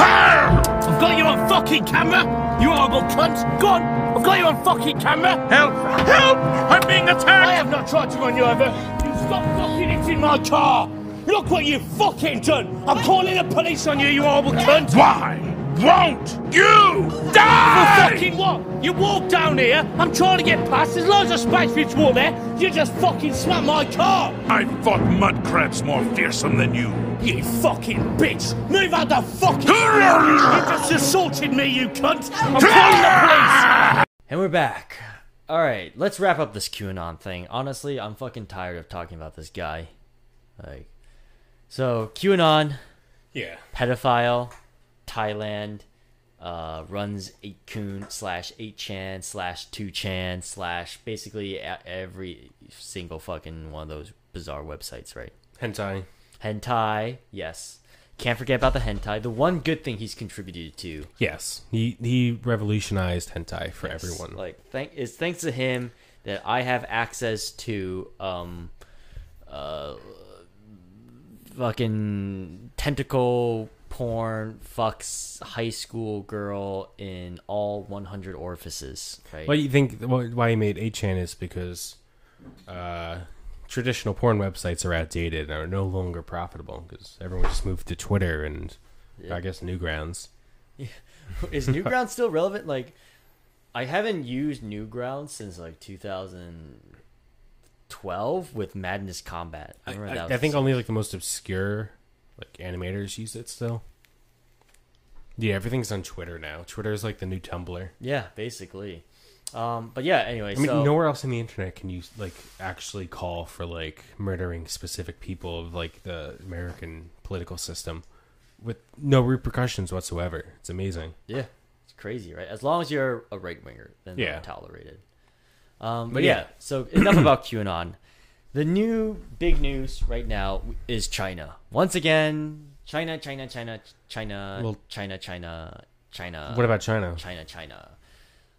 I've got you on fucking camera, you horrible cunt! Go on, I've got you on fucking camera! Help! Help! I'm being attacked! I have not tried to run you over. You stop fucking hitting my car! Look what you've fucking done! I'm calling the police on you, you horrible cunt! Why won't you die? Fucking what? You walk down here, I'm trying to get past, there's loads of space between there, you just fucking smack my car! I fought mud crabs more fearsome than you. You fucking bitch! Move out the fucking You just assaulted me, you cunt! I'm calling the police! And we're back. All right, let's wrap up this QAnon thing. Honestly, I'm fucking tired of talking about this guy. Like, so QAnon, Yeah. pedophile, Thailand, uh, runs 8kun slash 8chan slash 2chan slash basically every single fucking one of those bizarre websites, right? Hentai. Hentai, yes. Can't forget about the hentai. The one good thing he's contributed to Yes. He he revolutionized hentai for everyone. Like, thank it's thanks to him that I have access to um, uh, fucking tentacle porn fucks high school girl in all 100 orifices. Right? Why you think why he made 8chan is because uh, traditional porn websites are outdated and are no longer profitable because everyone just moved to Twitter and I guess Newgrounds. Is Newgrounds still relevant? Like, I haven't used Newgrounds since like 2012 with Madness Combat. I, I- I think only like the most obscure like animators use it still. Yeah, everything's on Twitter now. Twitter is like the new Tumblr. Yeah, basically. Um, but yeah, anyway. I mean, so, nowhere else on the internet can you like actually call for like murdering specific people of like the American political system with no repercussions whatsoever. It's amazing. Yeah, it's crazy, right? As long as you're a right winger, then Yeah. tolerated. Um, but, But yeah. yeah. so enough about QAnon. The new big news right now is China. Once again, China, China, China, China, Well- China, China, China. what about China? China, China?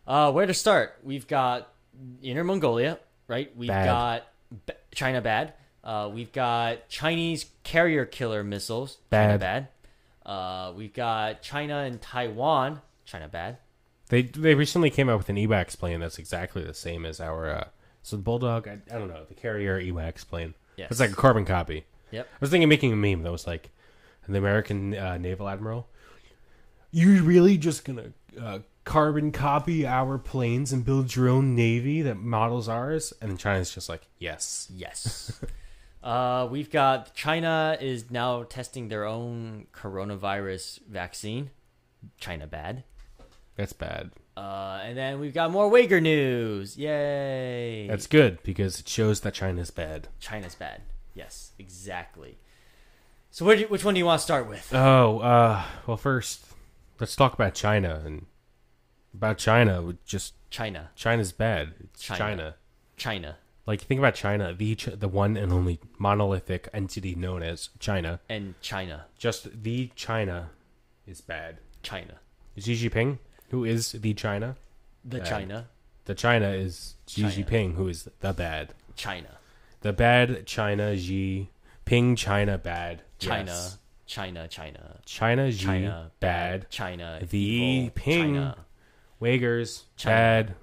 Uh, where to start? We've got Inner Mongolia, right? We've Bad. got B- China bad. Uh, we've got Chinese carrier killer missiles. Bad. China bad. Uh, we've got China and Taiwan. China bad. They they recently came out with an AWACS plane that's exactly the same as our. So the Bulldog, I, I don't know, the carrier AWACS plane. Yes. It's like a carbon copy. Yep. I was thinking of making a meme that was like, the American uh, naval admiral. You're really just gonna uh, carbon copy our planes and build your own navy that models ours? And China's just like, yes. Yes. uh, we've got China is now testing their own coronavirus vaccine. China bad. That's bad. Uh, and then we've got more Uyghur news. Yay! That's good because it shows that China's bad. China's bad. Yes, exactly. So, where do you, which one do you want to start with? Oh, uh, well, first, let's talk about China and about China. Just China, China's bad. It's China. China. China, Like think about China, the the one and only monolithic entity known as China. and China, Just the China is bad. China, Xi Jinping, who is the China. the Bad. China, The China is Xi China. Jinping, who is the bad. China, The bad China Xi Ping China bad. China, Yes. China, China, China Xi China, bad. China, The evil, ping. China, Uyghurs China. bad.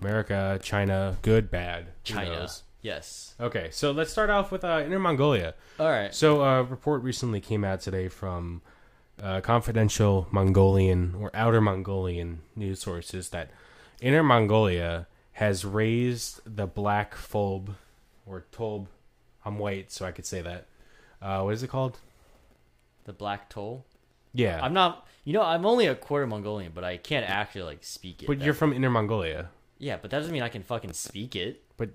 America, China, good, bad. China. Yes. Okay, so let's start off with uh, Inner Mongolia. All right. So a report recently came out today from uh, confidential Mongolian or outer Mongolian news sources that Inner Mongolia has raised the black phobe or tob. I'm white, so I could say that. Uh, what is it called? The Black Toll. Yeah, I'm not. You know, I'm only a quarter Mongolian, but I can't actually like speak it. but you're from Inner Mongolia. yeah, but that doesn't mean I can fucking speak it. But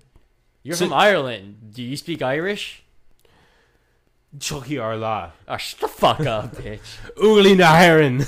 You're So- from Ireland. Do you speak Irish? Tiocfaidh ár lá. Oh, shut the fuck up, bitch. Uli Naharan.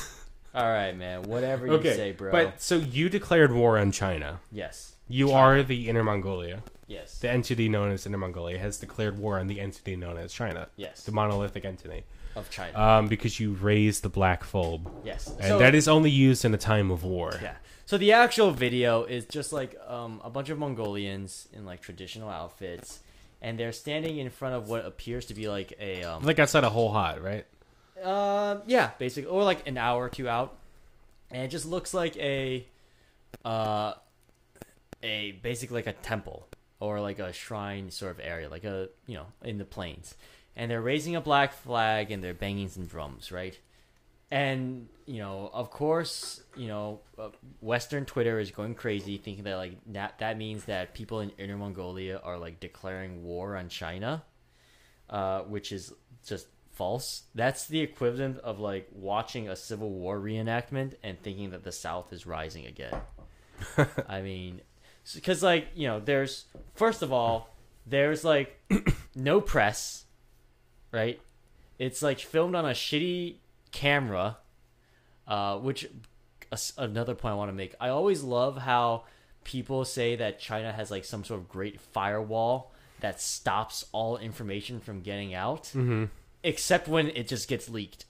All right, man. Whatever you Okay, say, bro. but so you declared war on China. yes, You China. are the Inner Mongolia. yes, The entity known as Inner Mongolia has declared war on the entity known as China. yes, The monolithic entity. of China. Um, because you raised the black phobe. yes, And So- that is only used in a time of war. Yeah. So the actual video is just like um, a bunch of Mongolians in like traditional outfits, and they're standing in front of what appears to be like a um, Like outside a Hohhot, right? uh, yeah, basically, or like an hour or two out, and it just looks like a, uh, a basically like a temple or like a shrine sort of area, like a you know in the plains, and they're raising a black flag and they're banging some drums, right? And you know, of course, you know, uh, Western Twitter is going crazy, thinking that like that that means that people in Inner Mongolia are like declaring war on China, uh, which is just false. That's the equivalent of like watching a Civil War reenactment and thinking that the South is rising again. I mean, because like you know, there's first of all, there's like no press, right? It's like filmed on a shitty camera, uh, which s- another point I want to make. I always love how people say that China has like some sort of great firewall that stops all information from getting out, Mm-hmm. except when it just gets leaked.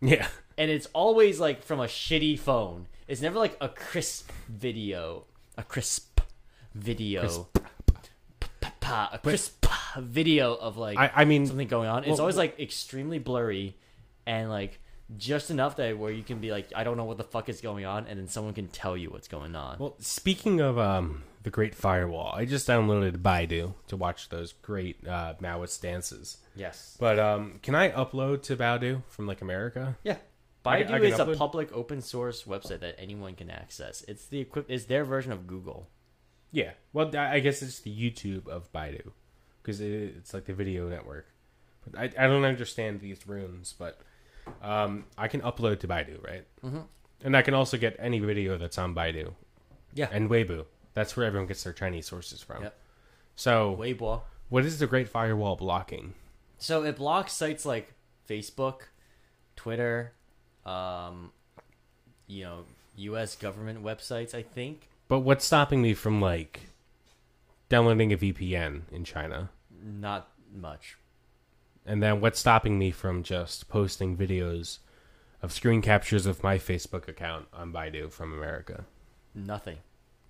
Yeah. And it's always like from a shitty phone. It's never like a crisp video, a crisp video, Pa- a crisp video of like I, I mean, something going on. It's well, always like extremely blurry and like just enough that where you can be like, I don't know what the fuck is going on, and then someone can tell you what's going on. well, speaking of um, the Great Firewall, I just downloaded Baidu to watch those great uh, Maoist dances. yes. But um, can I upload to Baidu from like America? Yeah. I- Baidu I can is a public open source website that anyone can access. It's the equip it's their version of Google. Yeah. Well, I I guess it's the YouTube of Baidu because it, it's like the video network. But I, I don't understand these runes, but um, I can upload to Baidu, right? Mm-hmm. And I can also get any video that's on Baidu Yeah. and Weibo. That's where everyone gets their Chinese sources from. Yep. So, Weibo. what is the Great Firewall blocking? So it blocks sites like Facebook, Twitter, um, you know, U.S. government websites. I think But what's stopping me from like downloading a VPN in China? not much. And then what's stopping me from just posting videos of screen captures of my Facebook account on Baidu from America? Nothing.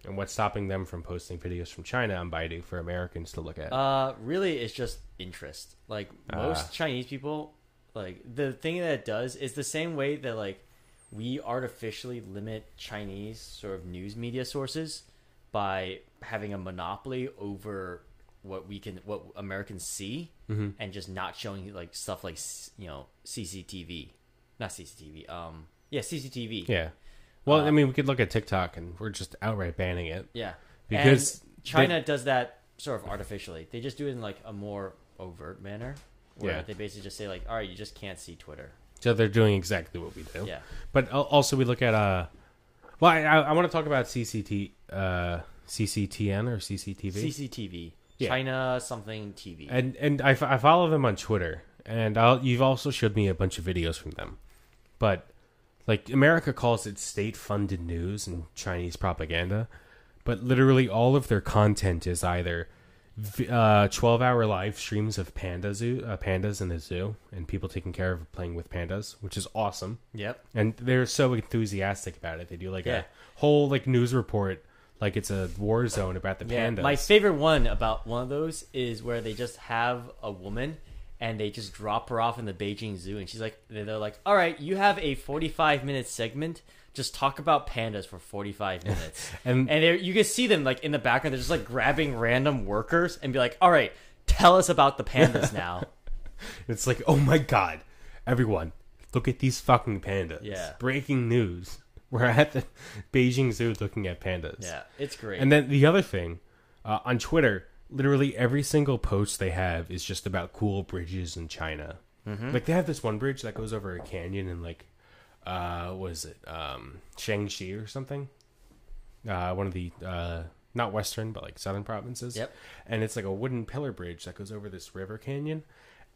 And what's stopping them from posting videos from China on Baidu for Americans to look at? Uh, really, it's just interest. Like most Ah. Chinese people, like the thing that it does is the same way that like we artificially limit Chinese sort of news media sources by having a monopoly over what we can, what Americans see, Mm-hmm. and just not showing like stuff like you know CCTV, not CCTV. Um, yeah, CCTV. yeah. Well, I uh, mean, we could look at TikTok and we're just outright banning it. Yeah, Because and China does that sort of artificially. They just do it in like a more overt manner, where Yeah. they basically just say like, "All right, you just can't see Twitter." So they're doing exactly what we do. Yeah, But also, we look at uh, well, I, I, I want to talk about CCT, uh, CCTN or CCTV. CCTV, Yeah. China something TV. and and I, f- I follow them on Twitter, and I'll, you've also showed me a bunch of videos from them. But like America calls it state-funded news and Chinese propaganda, but literally all of their content is either uh, 12-hour live streams of panda zoo, uh, pandas in the zoo, and people taking care of playing with pandas, which is awesome. yep. And they're so enthusiastic about it. They do like Yeah. a whole like news report, like it's a war zone about the pandas. Yeah. My favorite one about one of those is where they just have a woman and they just drop her off in the Beijing Zoo, and she's like, they're like, "All right, you have a forty-five minute segment." Just talk about pandas for forty-five minutes, And- and you can see them like in the background. They're just like grabbing random workers and be like, "All right, tell us about the pandas now." It's like, oh my god, everyone, look at these fucking pandas. Yeah. Breaking news. We're at the Beijing Zoo looking at pandas. yeah, it's great. And then the other thing, uh, on Twitter, literally every single post they have is just about cool bridges in China. Mm-hmm. Like they have this one bridge that goes over a canyon in like, uh, what is it, um, Shangxi or something? Uh, one of the uh, not western but like southern provinces. Yep. And it's like a wooden pillar bridge that goes over this river canyon,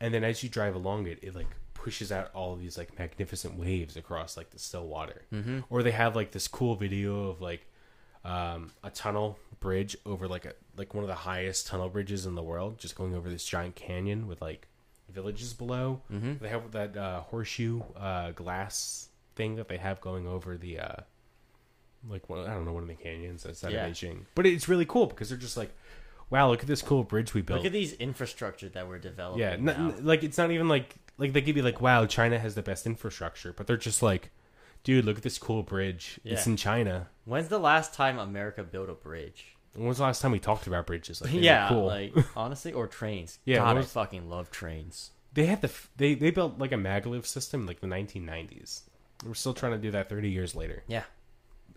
and then as you drive along it, it like pushes out all these like magnificent waves across like the still water. Mm-hmm. Or they have like this cool video of like um, a tunnel bridge over like a like one of the highest tunnel bridges in the world, just going over this giant canyon with like villages below. Mm-hmm. They have that uh, horseshoe uh, glass thing that they have going over the uh, like one, I don't know one of the canyons outside Yeah. of Beijing. But it's really cool because they're just like, wow, look at this cool bridge we built. Look at these infrastructure that we're developing. Yeah, n- now. n- like it's not even like like they give you like wow, China has the best infrastructure, but they're just like, dude, look at this cool bridge. It's in China. When's the last time America built a bridge? When was the last time we talked about bridges? Like, yeah, cool. like honestly, or trains. Yeah, God, when I fucking love trains. they had the f- they they built like a maglev system in, like the 1990s. We're still trying to do that 30 years later. Yeah,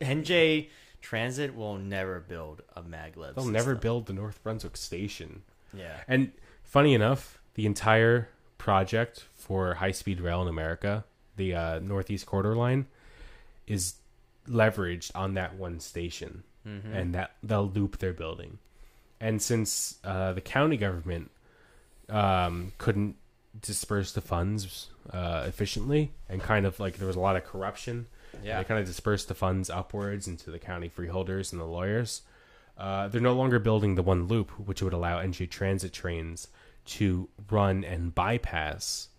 NJ Transit will never build a maglev. They'll system. never build the North Brunswick station. Yeah, And funny enough, the entire project for high speed rail in America, the uh, Northeast Corridor line, is leveraged on that one station, and that they'll loop they're building. And since uh, the county government um, couldn't disperse the funds uh, efficiently, and kind of like there was a lot of corruption, Yeah. they kind of dispersed the funds upwards into the county freeholders and the lawyers. Uh, they're no longer building the one loop, which would allow NJ Transit trains to run and bypass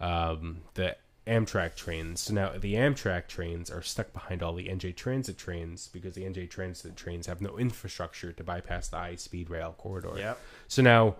um, the Amtrak trains. So now the Amtrak trains are stuck behind all the NJ Transit trains because the NJ Transit trains have no infrastructure to bypass the high speed rail corridor. Yep. So now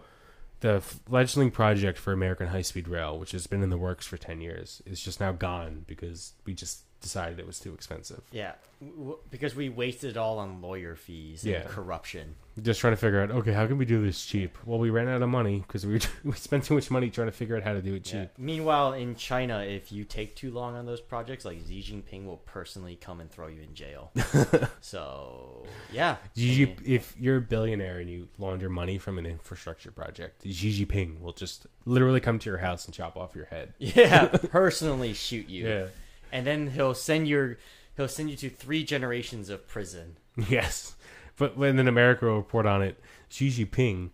the fledgling project for American high speed rail, which has been in the works for 10 years, is just now gone because we just decided it was too expensive. yeah, w- because we wasted it all on lawyer fees and Yeah. corruption. Just trying to figure out, okay, how can we do this cheap? Well, we ran out of money because we we spent too much money trying to figure out how to do it cheap. Yeah. Meanwhile, in China, if you take too long on those projects, like Xi Jinping will personally come and throw you in jail. so yeah, Xi, I mean, if you're a billionaire and you launder money from an infrastructure project, Xi Jinping will just literally come to your house and chop off your head. yeah, personally shoot you. Yeah. And then he'll send your he'll send you to three generations of prison. Yes. But when then America will report on it, Xi Jinping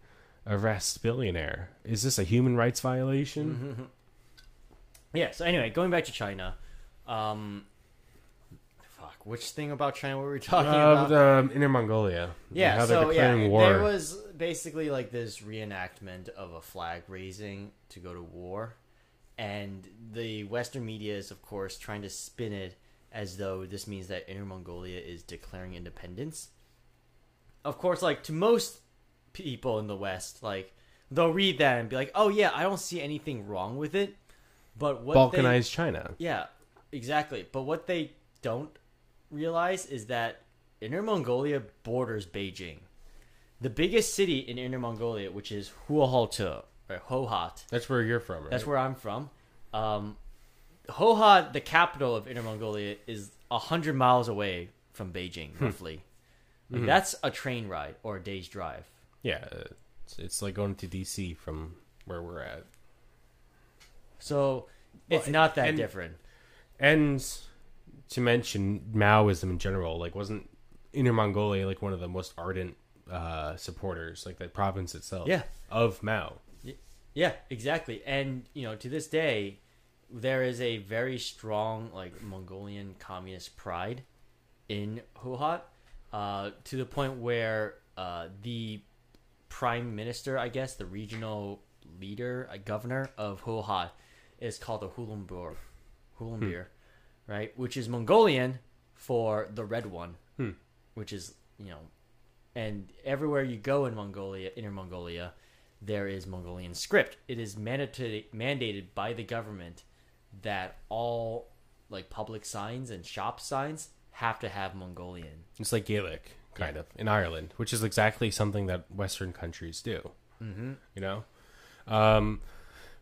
arrests billionaire. Is this a human rights violation? Yeah. So anyway, going back to China, um, fuck, which thing about China were we talking Uh, about? the, um, Inner Mongolia. yeah. How they're so yeah, war. there was basically like this reenactment of a flag raising to go to war, and the Western media is of course trying to spin it as though this means that Inner Mongolia is declaring independence. Of course, like to most people in the West, like they'll read that and be like, "Oh yeah, I don't see anything wrong with it." But what they- China. yeah, exactly. But what they don't realize is that Inner Mongolia borders Beijing. The biggest city in Inner Mongolia, which is Huahaltu or Hohhot, That's where you're from, right? that's where I'm from. Um, Hohhot, the capital of Inner Mongolia, is hundred miles away from Beijing, roughly. Like, That's a train ride or a day's drive. Yeah, it's, it's like going to DC from where we're at. So it's Well, not that and- different. And to mention Maoism in general, like wasn't Inner Mongolia like one of the most ardent uh, supporters, like the province itself, Yeah. of Mao. Yeah, exactly. And you know, to this day, there is a very strong like Mongolian communist pride in Hohhot, uh, to the point where uh, the prime minister, I guess, the regional leader, uh, governor of Hohhot, is called a Hulenburg, Hulenbir, right? Which is Mongolian for the red one, which is you know, and everywhere you go in Mongolia, Inner Mongolia, there is Mongolian script. It is mandated mandated by the government that all like public signs and shop signs have to have Mongolian. It's like Gaelic, kind of, in Ireland, which is exactly something that Western countries do. Mm-hmm. You know, um,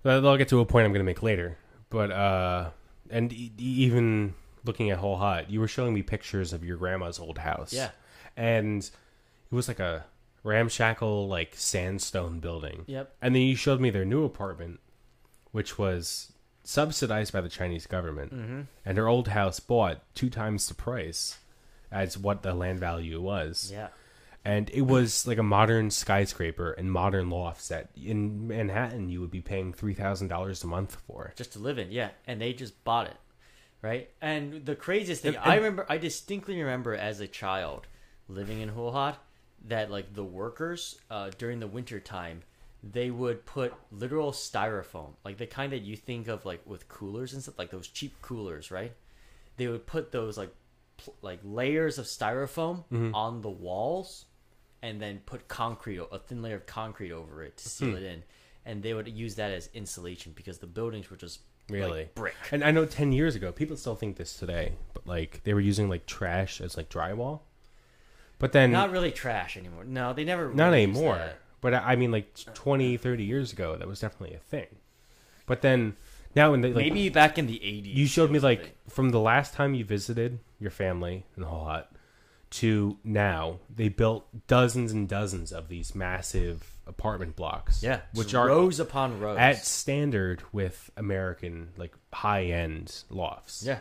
but I'll get to a point I'm going to make later. But uh, and e- even looking at Hohhot, you were showing me pictures of your grandma's old house. Yeah. and it was like a ramshackle, like sandstone building. Yep. And then you showed me their new apartment, which was subsidized by the Chinese government, mm-hmm. and her old house bought two times the price as what the land value was. Yeah. and it was like a modern skyscraper and modern lofts that in Manhattan you would be paying three thousand dollars a month for. just to live in. Yeah, and they just bought it, right? And the craziest thing And- I remember, I distinctly remember as a child living in Hohhot that like the workers uh, during the winter time they would put literal styrofoam, like the kind that you think of like with coolers and stuff, like those cheap coolers, right? They would put those like pl- like layers of styrofoam Mm-hmm. on the walls and then put concrete, a thin layer of concrete over it to seal Hmm. it in. And they would use that as insulation because the buildings were just Really? like brick. And I know ten years ago, people still think this today, but like they were using like trash as like drywall. But then Not really trash anymore. No, they never. not really used anymore. that. But I mean, like 20, 30 years ago, that was definitely a thing. But then now, in the like, Maybe back in the eighties. you showed me like from the last time you visited your family in the Hohhot to now, they built dozens and dozens of these massive apartment blocks. yeah, which are rows upon rows. at standard with American like high end lofts. yeah,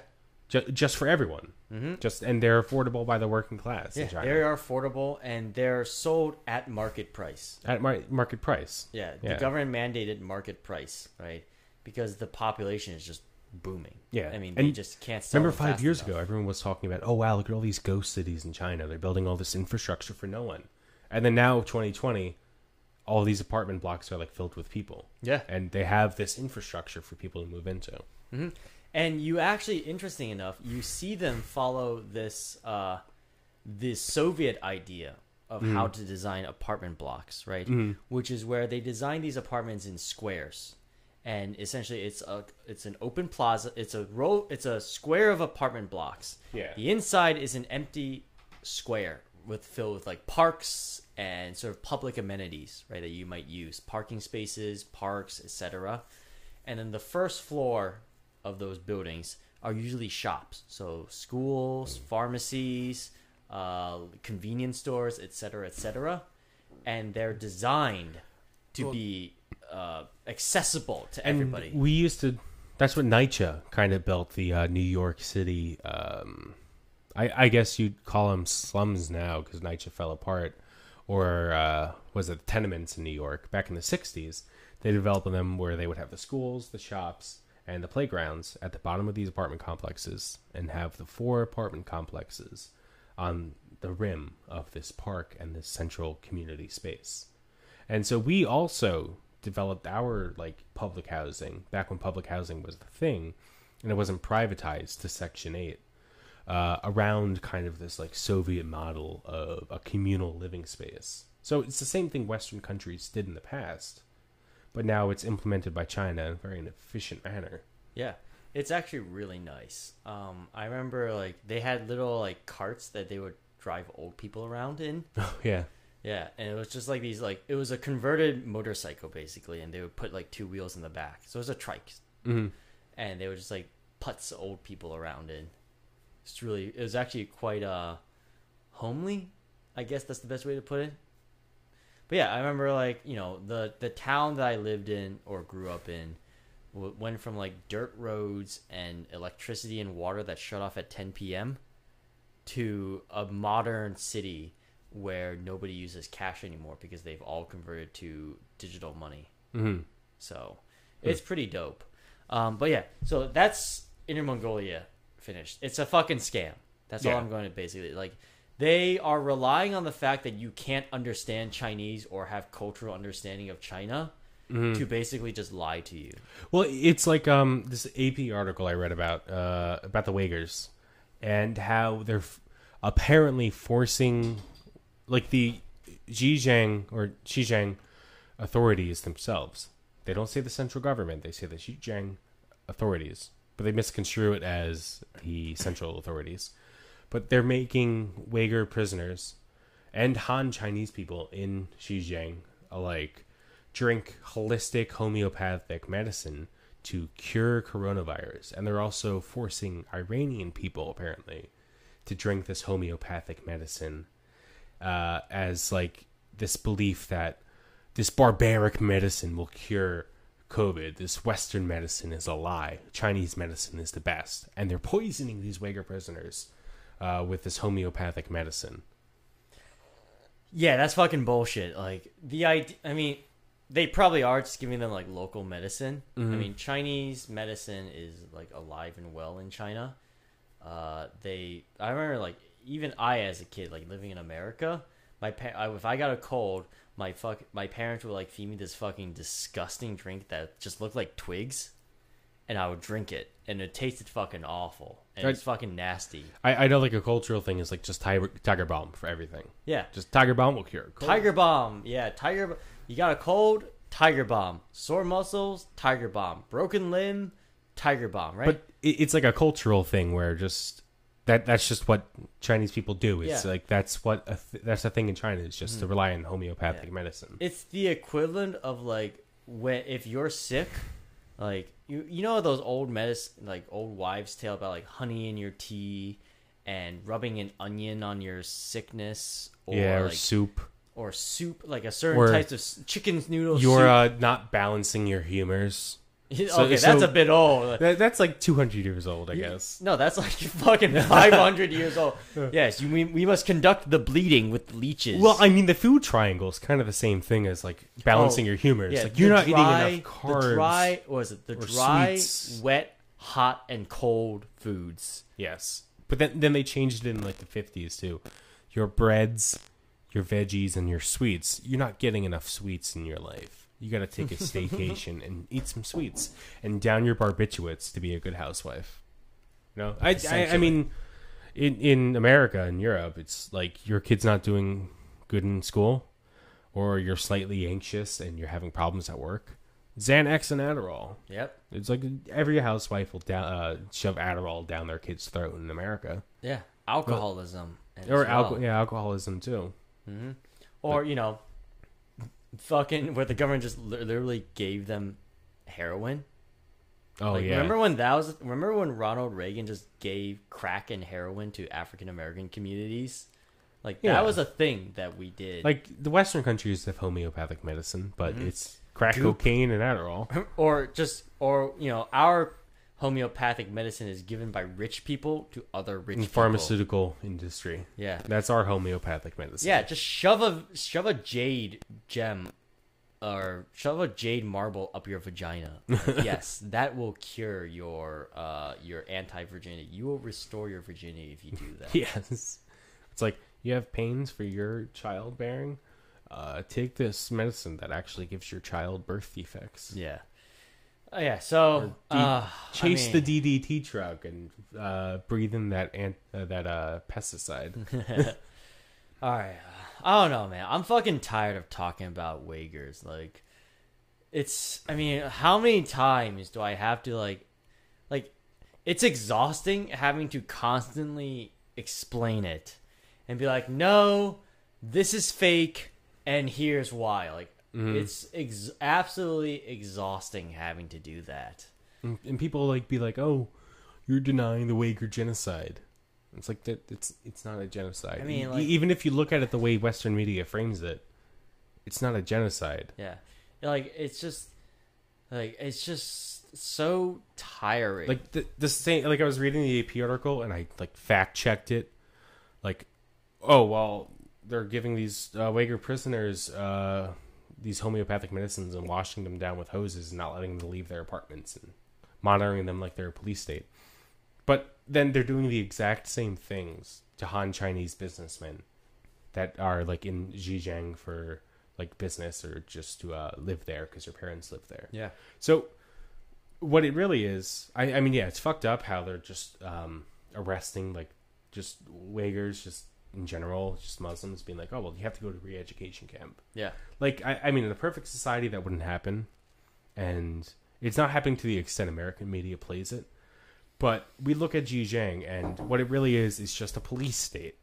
Ju- just for everyone. Mm-hmm. Just and they're affordable by the working class yeah, in China they are affordable and they're sold at market price. at mar- market price. Yeah, Yeah. the government mandated market price, right? Because the population is just booming. Yeah, I mean they just can't. Remember five years enough. ago, everyone was talking about, oh wow, look at all these ghost cities in China. They're building all this infrastructure for no one. And then now, 2020, all these apartment blocks are like filled with people. Yeah. and they have this infrastructure for people to move into. And you actually, interesting enough, you see them follow this uh, this Soviet idea of how to design apartment blocks, right? Which is where they design these apartments in squares, and essentially it's a it's an open plaza. It's a row. It's a square of apartment blocks. Yeah. The inside is an empty square with filled with like parks and sort of public amenities, right? That you might use parking spaces, parks, etc. And then the first floor of those buildings are usually shops, so schools, pharmacies, uh, convenience stores, etc., etc. And they're designed to be uh, accessible to And everybody. we used to. That's what NYCHA kind of built the uh, New York City. Um, I, I guess you'd call them slums now because NYCHA fell apart, or uh, was it the tenements in New York back in the '60s? They developed them where they would have the schools, the shops, and the playgrounds at the bottom of these apartment complexes, and have the four apartment complexes on the rim of this park and this central community space. And so we also developed our like public housing back when public housing was the thing and it wasn't privatized to section 8 uh, around kind of this like soviet model of a communal living space so it's the same thing western countries did in the past but now it's implemented by china in a very efficient manner Yeah, it's actually really nice. Um, I remember like they had little like carts that they would drive old people around in. oh yeah Yeah, and it was just like these like it was a converted motorcycle basically, and they would put like two wheels in the back, so it was a trike, hmm and they would just like putz old people around in. It's really it was actually quite uh homely, I guess that's the best way to put it. But yeah, I remember like you know the the town that I lived in or grew up in w- went from like dirt roads and electricity and water that shut off at 10 p.m. to a modern city where nobody uses cash anymore because they've all converted to digital money. hmm So it's pretty dope. Um, but yeah, so that's Inner Mongolia finished. It's a fucking scam. That's all I'm going to basically like. They are relying on the fact that you can't understand Chinese or have cultural understanding of China to basically just lie to you. Well, it's like um this AP article I read about uh about the Uyghurs and how they're f- apparently forcing like the Xinjiang or Xinjiang authorities themselves. They don't say the central government; they say the Xinjiang authorities, but they misconstrue it as the central authorities. But they're making Uyghur prisoners and Han Chinese people in Xinjiang alike drink holistic homeopathic medicine to cure coronavirus. And they're also forcing Iranian people, apparently, to drink this homeopathic medicine uh, as like this belief that this barbaric medicine will cure COVID. This Western medicine is a lie. Chinese medicine is the best. And they're poisoning these Uyghur prisoners uh, with this homeopathic medicine. Yeah, that's fucking bullshit. Like the idea. I mean, they probably are just giving them like local medicine. I mean, Chinese medicine is like alive and well in China. Uh, they. I remember like even I as a kid like living in America. My pa- I, if I got a cold, my fuck my parents would like feed me this fucking disgusting drink that just looked like twigs, and I would drink it, and it tasted fucking awful, and it's fucking nasty. I, I know like a cultural thing is like just tiger, tiger balm for everything. Yeah, Just tiger balm will cure. cold. Tiger Balm. Yeah, Tiger. You got a cold? Tiger Balm. Sore muscles? Tiger Balm. Broken limb? Tiger Balm. Right? But it, it's like a cultural thing where just that that's just what Chinese people do. It's Yeah. like that's what a th- that's a thing in China is just to mm-hmm. rely on homeopathic Yeah. medicine. it's the equivalent of like when if you're sick, like you you know those old medicine like old wives' tale about like honey in your tea and rubbing an onion on your sickness or yeah, or like soup. or soup like a certain Or types of chicken noodle You're uh, not balancing your humors. okay, so- that's so- a bit old. That, that's like 200 years old, I guess. No, that's like fucking 500 years old. Yes, you, we, we must conduct the bleeding with leeches. Well, I mean, the food triangle is kind of the same thing as like oh, balancing Oh, your humors. yeah, like you're not dry- eating enough carbs. The dry, what was it? The dry, sweets. wet, hot, and cold foods. Yes, but then then they changed it in like the 50s too. Your breads, your veggies, and your sweets. You're not getting enough sweets in your life. You got to take a staycation and eat some sweets and down your barbiturates to be a good housewife. You know, I I, I mean, in in America and Europe, it's like your kid's not doing good in school, or you're slightly anxious and you're having problems at work. Xanax and Adderall. Yep. It's like every housewife will down, uh, shove Adderall down their kid's throat in America, Yeah. Alcoholism. or well. alco- yeah, alcoholism too. Or, you know, fucking where the government just literally gave them heroin. Oh like, yeah, Remember when that was? Remember when Ronald Reagan just gave crack and heroin to African American communities? Like Yeah. that was a thing that we did. like the Western countries have homeopathic medicine, but Mm-hmm. it's crack Goop. cocaine and Adderall. or just or you know our homeopathic medicine is given by rich people to other rich In people. pharmaceutical industry. Yeah. That's our homeopathic medicine. Yeah, just shove a shove a jade gem or shove a jade marble up your vagina. Like, yes, that will cure your uh your anti-virginity. You will restore your virginity if you do that. Yes. It's like you have pains for your childbearing. Uh, take this medicine that actually gives your child birth defects. Yeah. Oh, yeah, so uh, Chase I mean- the DDT truck and uh, breathe in that ant- uh, that uh, pesticide. All right. I don't know, man. I'm fucking tired of talking about Uyghurs. Like, it's. I mean, how many times do I have to like, like, it's exhausting having to constantly explain it and be like, no, this is fake, and here's why. Like, it's ex- absolutely exhausting having to do that. and, and people like be like, "Oh, you're denying the Uyghur genocide." It's like that. It's it's not a genocide. I mean, like- even if you look at it the way Western media frames it, it's not a genocide. Yeah, like it's just, like it's just so tiring. Like the the same. Like I was reading the AP article and I like fact checked it. Like, oh well, they're giving these uh, Uyghur prisoners uh, these homeopathic medicines and washing them down with hoses and not letting them leave their apartments and monitoring them like they're a police state. But then they're doing the exact same things to Han Chinese businessmen that are like in Xinjiang for like business or just to uh, live there because their parents live there. yeah. So, what it really is, I, I mean, yeah, it's fucked up how they're just um, arresting like just Uyghurs, just in general, just Muslims, being like, oh well, you have to go to re-education camp. Yeah. Like, I, I mean, in a perfect society, that wouldn't happen, and it's not happening to the extent American media plays it. But we look at Xinjiang, and what it really is is just a police state,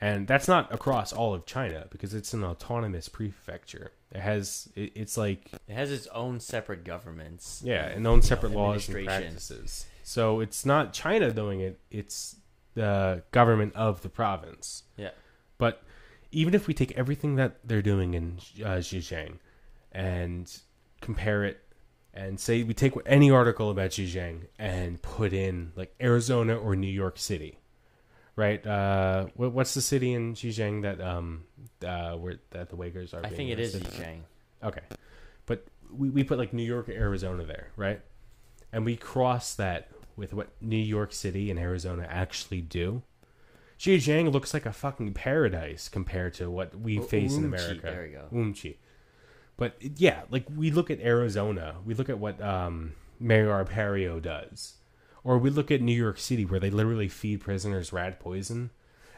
and that's not across all of China because it's an autonomous prefecture. It has, it, it's like It has its own separate governments. yeah, and own separate know, laws and practices. So it's not China doing it; it's the government of the province. Yeah. But even if we take everything that they're doing in uh, Xinjiang and compare it, and say we take any article about Xinjiang and put in like Arizona or New York City, right? Uh, what's the city in Xinjiang that um uh where that the Uyghurs are? I being think it is? Zhejiang. Okay, but we we put like New York, or Arizona there, right? And we cross that with what New York City and Arizona actually do. Xinjiang looks like a fucking paradise compared to what we face in America. there we go. But yeah, like we look at Arizona, we look at what um, Mayor Arpaio does, or we look at New York City where they literally feed prisoners rat poison,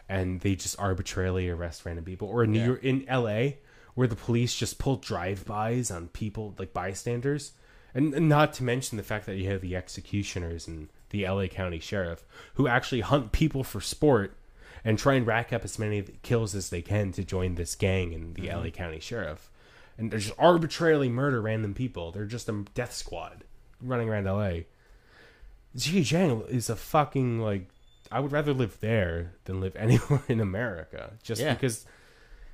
and they just arbitrarily arrest random people, or in New Yeah. York, in L.A. where the police just pull drive-bys on people like bystanders, and, and not to mention the fact that you have the executioners and the L.A. County Sheriff who actually hunt people for sport and try and rack up as many kills as they can to join this gang and the LA County Sheriff. And they just arbitrarily murder random people. They're just a death squad running around LA. Xinjiang is a fucking like I would rather live there than live anywhere in America just Yeah. because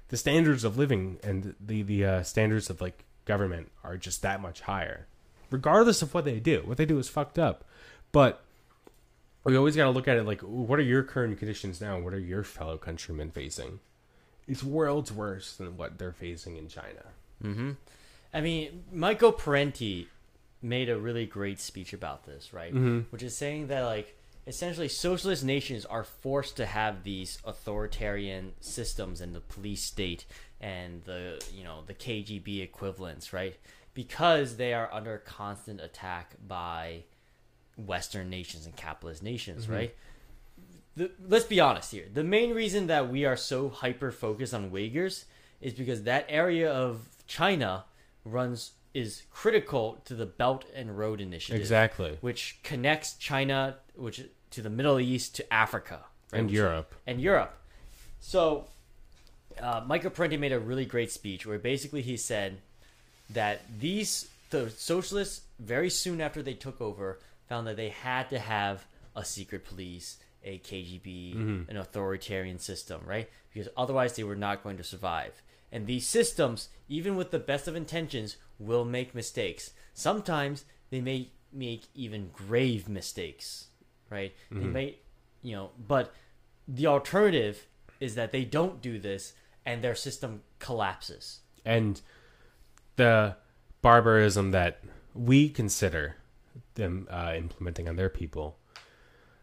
the standards of living and the the uh, standards of like government are just that much higher regardless of what they do. What they do is fucked up. But we always got to look at it like, what are your current conditions now? What are your fellow countrymen facing? It's worlds worse than what they're facing in China. Mm-hmm. I mean, Michael Parenti made a really great speech about this, right? Which is saying that like essentially socialist nations are forced to have these authoritarian systems and the police state and the you know the KGB equivalents, right? Because they are under constant attack by Western nations and capitalist nations, right? The, let's be honest here. The main reason that we are so hyper focused on Uyghurs is because that area of China runs is critical to the Belt and Road Initiative, Exactly. which connects China, which to the Middle East to Africa right? And Which- Europe. and Europe. So, uh, Michael Parenti made a really great speech where basically he said that these the socialists very soon after they took over found that they had to have a secret police, a KGB, mm-hmm. an authoritarian system, right? Because otherwise they were not going to survive. And these systems, even with the best of intentions, will make mistakes. Sometimes they may make even grave mistakes, right? They mm-hmm. may, you know, but the alternative is that they don't do this and their system collapses. And the barbarism that we consider them uh, implementing on their people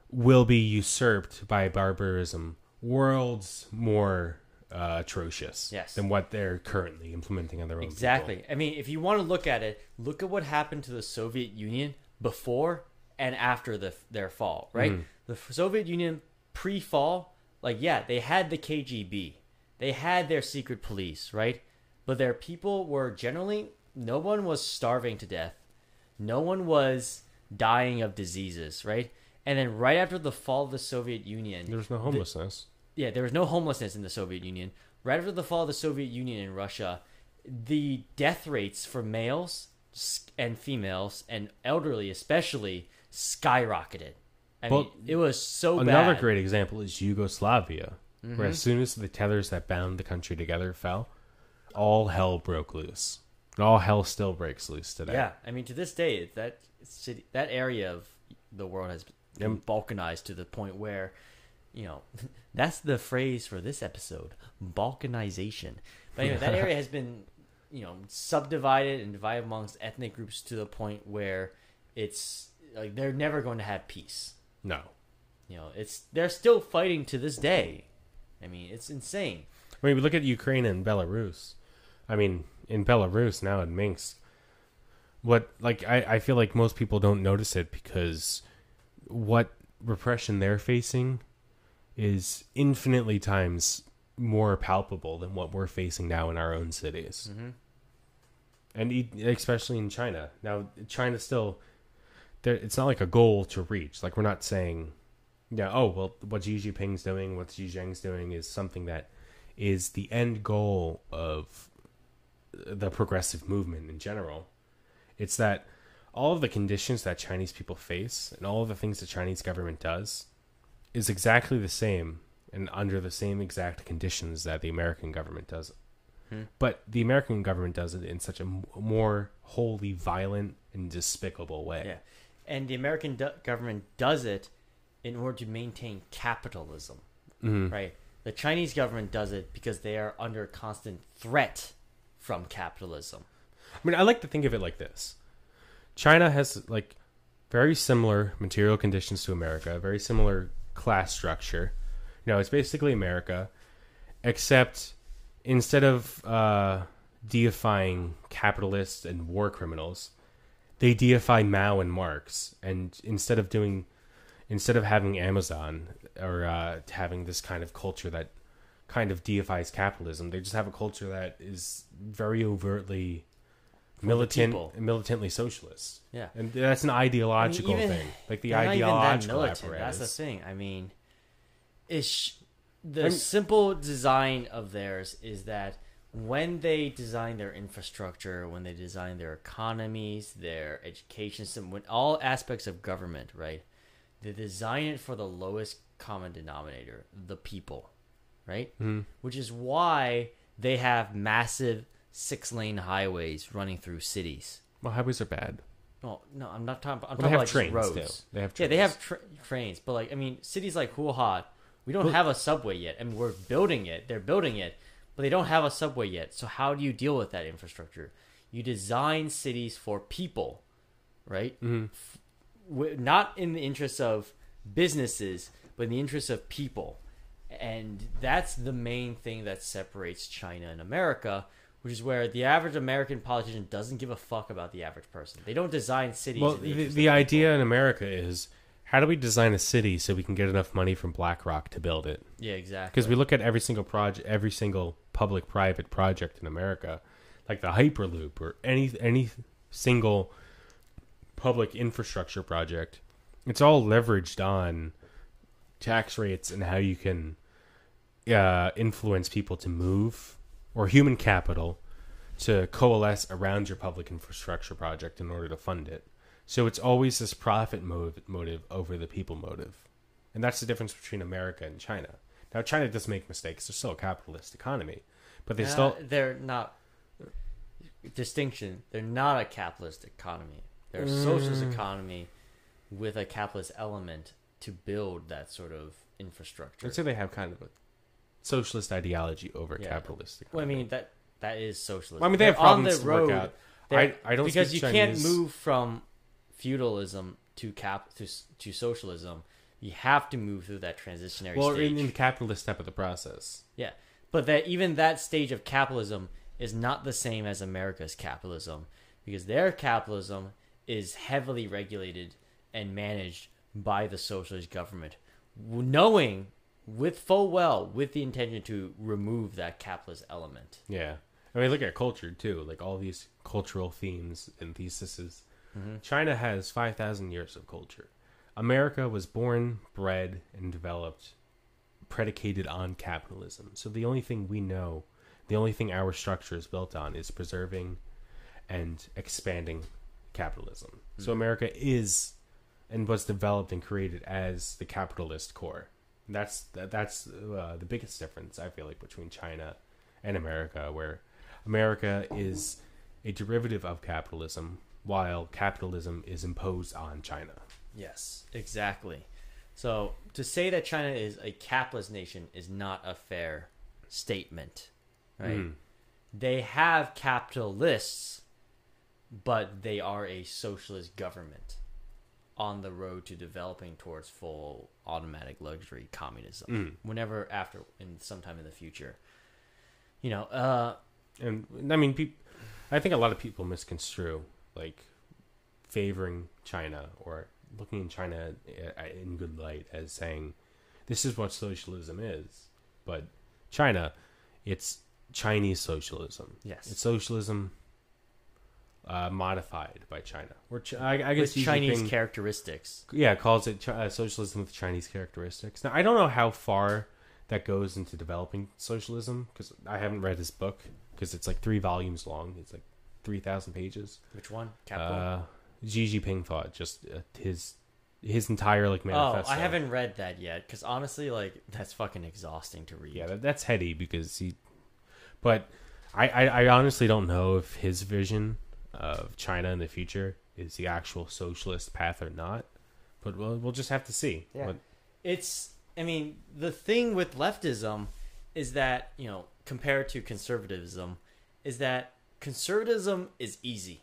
will be usurped by barbarism worlds more uh, atrocious Yes. than what they're currently implementing on their own people. Exactly. I mean, if you want to look at it, look at what happened to the Soviet Union before and after the their fall, right? The Soviet Union pre-fall, like yeah, they had the KGB. They had their secret police, right? But their people were generally no one was starving to death. No one was dying of diseases, right? And then right after the fall of the Soviet Union, There's no homelessness. yeah, there was no homelessness in the Soviet Union. Right after the fall of the Soviet Union in Russia, the death rates for males and females and elderly especially skyrocketed. I Well, mean, it was so Another bad. great example is Yugoslavia, where Mm-hmm. as soon as the tethers that bound the country together fell, all hell broke loose. And all hell still breaks loose today. Yeah, I mean, to this day, that city, that area of the world has been balkanized to the point where, you know, that's the phrase for this episode: balkanization. But anyway, that area has been, you know, subdivided and divided amongst ethnic groups to the point where it's like they're never going to have peace. No. You know, it's they're still fighting to this day. I mean, it's insane. I mean, we look at Ukraine and Belarus. I mean, in Belarus now in Minsk, what like I, I feel like most people don't notice it because what repression they're facing is infinitely times more palpable than what we're facing now in our own cities, Mhm. and especially in China. Now, China still. It's not like a goal to reach. Like we're not saying, yeah, oh well, what Xi Jinping's doing, what Xi Jinping's doing is something that is the end goal of the progressive movement in general. It's that all of the conditions that Chinese people face and all of the things the Chinese government does is exactly the same and under the same exact conditions that the American government does. Hmm. But the American government does it in such a more wholly violent and despicable way. Yeah, and the American do- government does it in order to maintain capitalism. Mhm. right? The Chinese government does it because they are under constant threat from capitalism. I mean, I like to think of it like this: China has like very similar material conditions to America, very similar class structure. You know, it's basically America, except instead of uh, deifying capitalists and war criminals, they deify Mao and Marx. And instead of doing, instead of having Amazon or uh, having this kind of culture that kind of deifies capitalism, they just have a culture that is very overtly militant, militantly socialist. Yeah. And that's an ideological even- thing, like the They're not even that ideological militant. apparatus. That's the thing. I mean, it's sh- the I'm- simple design of theirs is that when they design their infrastructure, when they design their economies, their education system, when all aspects of government, right? They design it for the lowest common denominator, the people, right? Mhm. Which is why they have massive six-lane highways running through cities. Well, highways are bad. Well, no, I'm not talking. I'm Well, they talking have about just trains roads. too. They have trains. Yeah, they have tra- trains, but like I mean, cities like Wuhan, we don't Well- have a subway yet. I mean, we're building it. They're building it, but they don't have a subway yet. So how do you deal with that infrastructure? You design cities for people, right? Mhm. F- w- not in the interest of businesses, but in the interest of people. And that's the main thing that separates China and America, which is where the average American politician doesn't give a fuck about the average person. They don't design cities. Well, the, the, the idea in America is how do we design a city so we can get enough money from BlackRock to build it? Yeah, exactly. Because we look at every single project, every single public-private project in America, like the Hyperloop or any any single public infrastructure project. It's all leveraged on tax rates and how you can uh, influence people to move or human capital to coalesce around your public infrastructure project in order to fund it. So it's always this profit motive, motive over the people motive. And that's the difference between America and China. Now, China does make mistakes. They're still a capitalist economy, but they Uh, still. they're not distinction. They're not a capitalist economy. They're a Mm. socialist economy with a capitalist element to build that sort of infrastructure. I'd say they have kind of a socialist ideology over Yeah. capitalist Well, I mean that that is socialism. Well, I mean, they have They're on problems the to work road. out. I, I don't see. because you Chinese. can't move from feudalism to cap to to socialism. You have to move through that transitionary Well, stage. in, in the capitalist step of the process. Yeah, but that even that stage of capitalism is not the same as America's capitalism because their capitalism is heavily regulated and managed by the socialist government, knowing with full well with the intention to remove that capitalist element. Yeah. I mean, look at culture, too. Like, all these cultural themes and theses. Mm-hmm. China has 5,000 years of culture. America was born, bred, and developed predicated on capitalism. So the only thing we know, the only thing our structure is built on is preserving and expanding capitalism. So America is and was developed and created as the capitalist core. That's that, that's uh, the biggest difference I feel like between China and America, where America is a derivative of capitalism, while capitalism is imposed on China. Yes, exactly. So to say that China is a capitalist nation is not a fair statement, right? Mhm. They have capitalists, but they are a socialist government on the road to developing towards full automatic luxury communism. Mm. Whenever after in sometime in the future, you know, uh, And I mean, peop- I think a lot of people misconstrue like favoring China or looking in China uh, in good light as saying this is what socialism is. But China, it's Chinese socialism. Yes. it's socialism uh, modified by China. Or Ch- I, I guess with Chinese Jinping- characteristics. yeah, calls it Ch- uh, socialism with Chinese characteristics. Now, I don't know how far that goes into developing socialism because I haven't read his book because it's like three volumes long. It's like three thousand pages. Which one? Capital. Uh, Xi Jinping thought just uh, his his entire like manifesto. oh. I haven't read that yet because honestly, like that's fucking exhausting to read. Yeah, that, that's heady because he. But I, I I honestly don't know if his vision of China in the future is the actual socialist path or not. But we'll we'll just have to see. Yeah. But- it's I mean, the thing with leftism is that, you know, compared to conservatism, is that conservatism is easy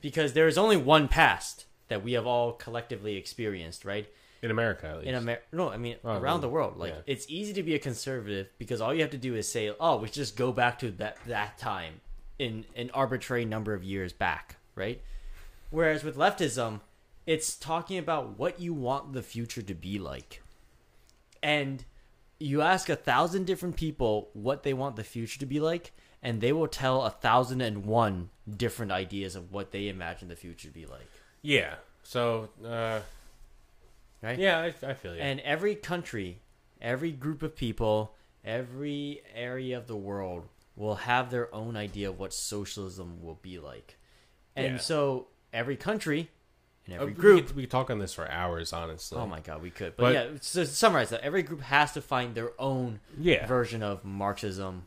because there is only one past that we have all collectively experienced, right? In America, at least. In America, no, I mean Oh, around no. the world. Like Yeah. it's easy to be a conservative because all you have to do is say, "Oh, we just go back to that that time in an arbitrary number of years back," right? Whereas with leftism, it's talking about what you want the future to be like, and you ask a thousand different people what they want the future to be like, and they will tell a thousand and one different ideas of what they imagine the future to be like. yeah. So, uh, Right? yeah, I, I feel you. And every country, every group of people, every area of the world will have their own idea of what socialism will be like. And Yeah. so every country and Uh, every we group. could- we could talk on this for hours, honestly. Oh my god, we could. But, But- yeah, so to summarize that, every group has to find their own Yeah. version of Marxism.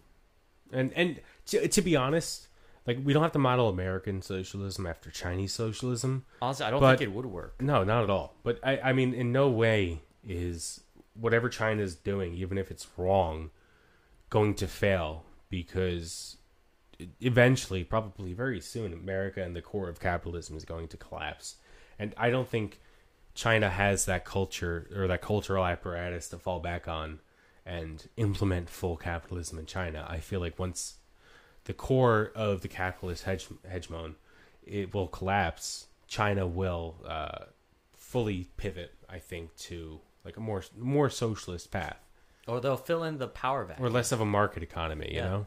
And and to, to be honest, like we don't have to model American socialism after Chinese socialism. Honestly, I don't But- think it would work. No, not at all. But I, I mean, in no way is whatever China is doing, even if it's wrong, going to fail because eventually, probably very soon, America and the core of capitalism is going to collapse. And I don't think China has that culture or that cultural apparatus to fall back on and implement full capitalism in China. I feel like once the core of the capitalist hege- hegemon it will collapse, China will uh, fully pivot. I think to like a more more socialist path Or they'll fill in the power vacuum. or less of a market economy. You Yeah. know,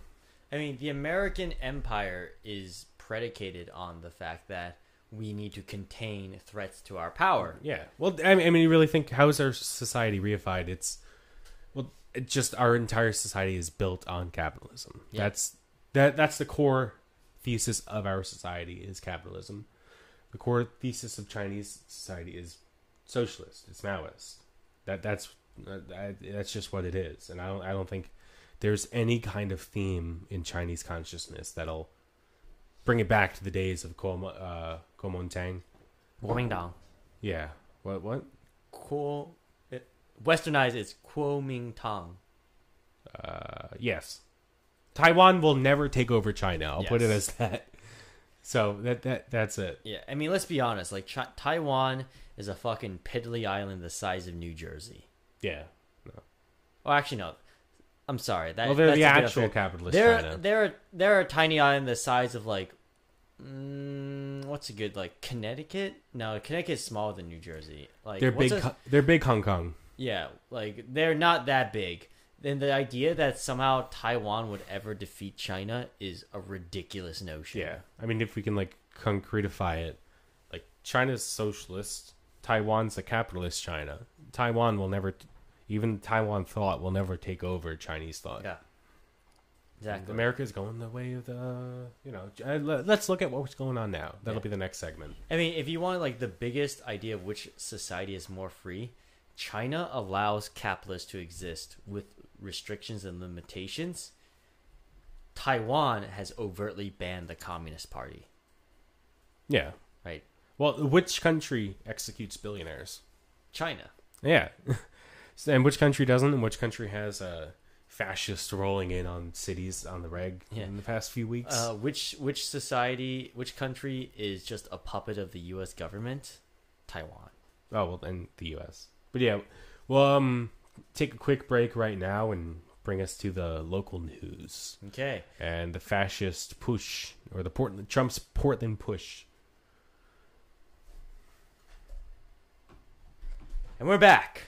I mean, the American empire is predicated on the fact that we need to contain threats to our power. yeah. Well, I mean, I mean, you really think how is our society reified? It's well, it just our entire society is built on capitalism. Yeah. That's that. That's the core thesis of our society is capitalism. The core thesis of Chinese society is socialist. It's Maoist. That that's that, that's just what it is. And I don't I don't think there's any kind of theme in Chinese consciousness that'll bring it back to the days of Kuo uh, Kuomintang. Kuomintang. Yeah. What what? Kuo, it, westernized, it's Kuomintang. Uh, yes. Taiwan will never take over China. I'll put it as that. So that that that's it. Yeah, I mean, let's be honest. Like, Chi- Taiwan is a fucking piddly island the size of New Jersey. Yeah. Oh, actually, no. I'm sorry. That, Well, they're that's the actual capitalist They're China. they're they're a tiny island the size of like, mm, what's a good like Connecticut? No, Connecticut's smaller than New Jersey. Like They're big. a- they're big Hong Kong. Yeah, like they're not that big. Then the idea that somehow Taiwan would ever defeat China is a ridiculous notion. Yeah. I mean, if we can like concretify it, like China's socialist, Taiwan's a capitalist China. Taiwan will never, even Taiwan thought will never take over Chinese thought. Yeah. Exactly. America is going the way of the, you know. uh, Let's look at what's going on now. That'll Yeah. be the next segment. I mean, if you want like the biggest idea of which society is more free, China allows capitalists to exist with restrictions and limitations. Taiwan has overtly banned the Communist Party, Yeah. right? Well, which country executes billionaires? China. Yeah. And which country doesn't? And which country has a fascist rolling in on cities on the reg Yeah. in the past few weeks? Uh, which which society, which country is just a puppet of the U.S. government? Taiwan. oh, well, and the U.S. But yeah, well, um, take a quick break right now and bring us to the local news Okay. and the fascist push or the Portland Trump's Portland push. And we're back.